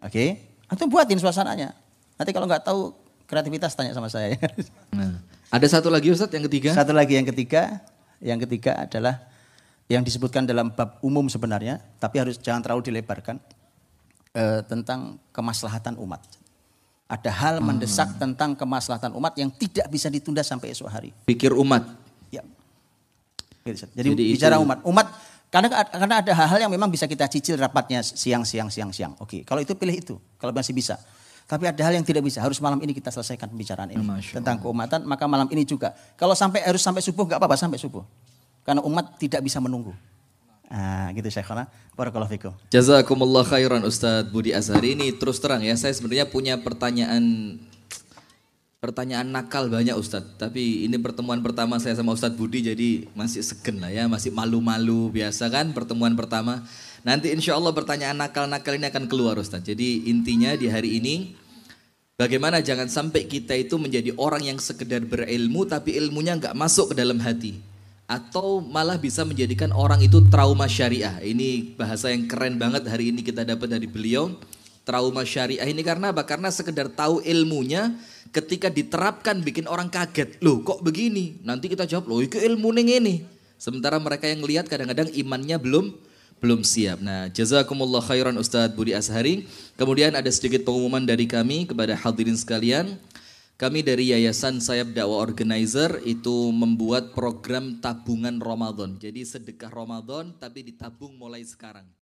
Oke? Okay? Antum buatin suasananya. Nanti kalau nggak tahu kreativitas tanya sama saya. Nah, ada satu lagi Ustadz yang ketiga. Satu lagi yang ketiga. Yang ketiga adalah yang disebutkan dalam bab umum sebenarnya, tapi harus jangan terlalu dilebarkan eh, tentang kemaslahatan umat. Ada hal hmm. mendesak tentang kemaslahatan umat yang tidak bisa ditunda sampai esok hari. Pikir umat. Ya. Jadi, Jadi bicara itu... umat, umat karena karena ada hal-hal yang memang bisa kita cicil rapatnya siang siang siang siang. Oke, kalau itu pilih itu, kalau masih bisa. Tapi ada hal yang tidak bisa, harus malam ini kita selesaikan pembicaraan ini tentang keumatan, maka malam ini juga. Kalau sampai harus sampai subuh nggak apa-apa sampai subuh. Karena umat tidak bisa menunggu. Ah, gitu Syekhana. Barakallahu fikum. Jazakumullah khairan Ustadz Budi Azhari. Ini terus terang ya, saya sebenarnya punya pertanyaan pertanyaan nakal banyak Ustadz. Tapi ini pertemuan pertama saya sama Ustadz Budi jadi masih segen lah ya, masih malu-malu biasa kan pertemuan pertama. Nanti insya Allah pertanyaan nakal-nakal ini akan keluar Ustadz. Jadi intinya di hari ini bagaimana jangan sampai kita itu menjadi orang yang sekedar berilmu tapi ilmunya nggak masuk ke dalam hati atau malah bisa menjadikan orang itu trauma syariah. Ini bahasa yang keren banget hari ini kita dapat dari beliau. Trauma syariah ini karena apa? Karena sekedar tahu ilmunya ketika diterapkan bikin orang kaget. Loh kok begini? Nanti kita jawab, loh itu ilmu nih ini. Sementara mereka yang lihat kadang-kadang imannya belum belum siap. Nah, jazakumullah khairan Ustadz Budi Ashari. Kemudian ada sedikit pengumuman dari kami kepada hadirin sekalian. Kami dari Yayasan Sayap Dakwah Organizer itu membuat program tabungan Ramadan. Jadi sedekah Ramadan tapi ditabung mulai sekarang.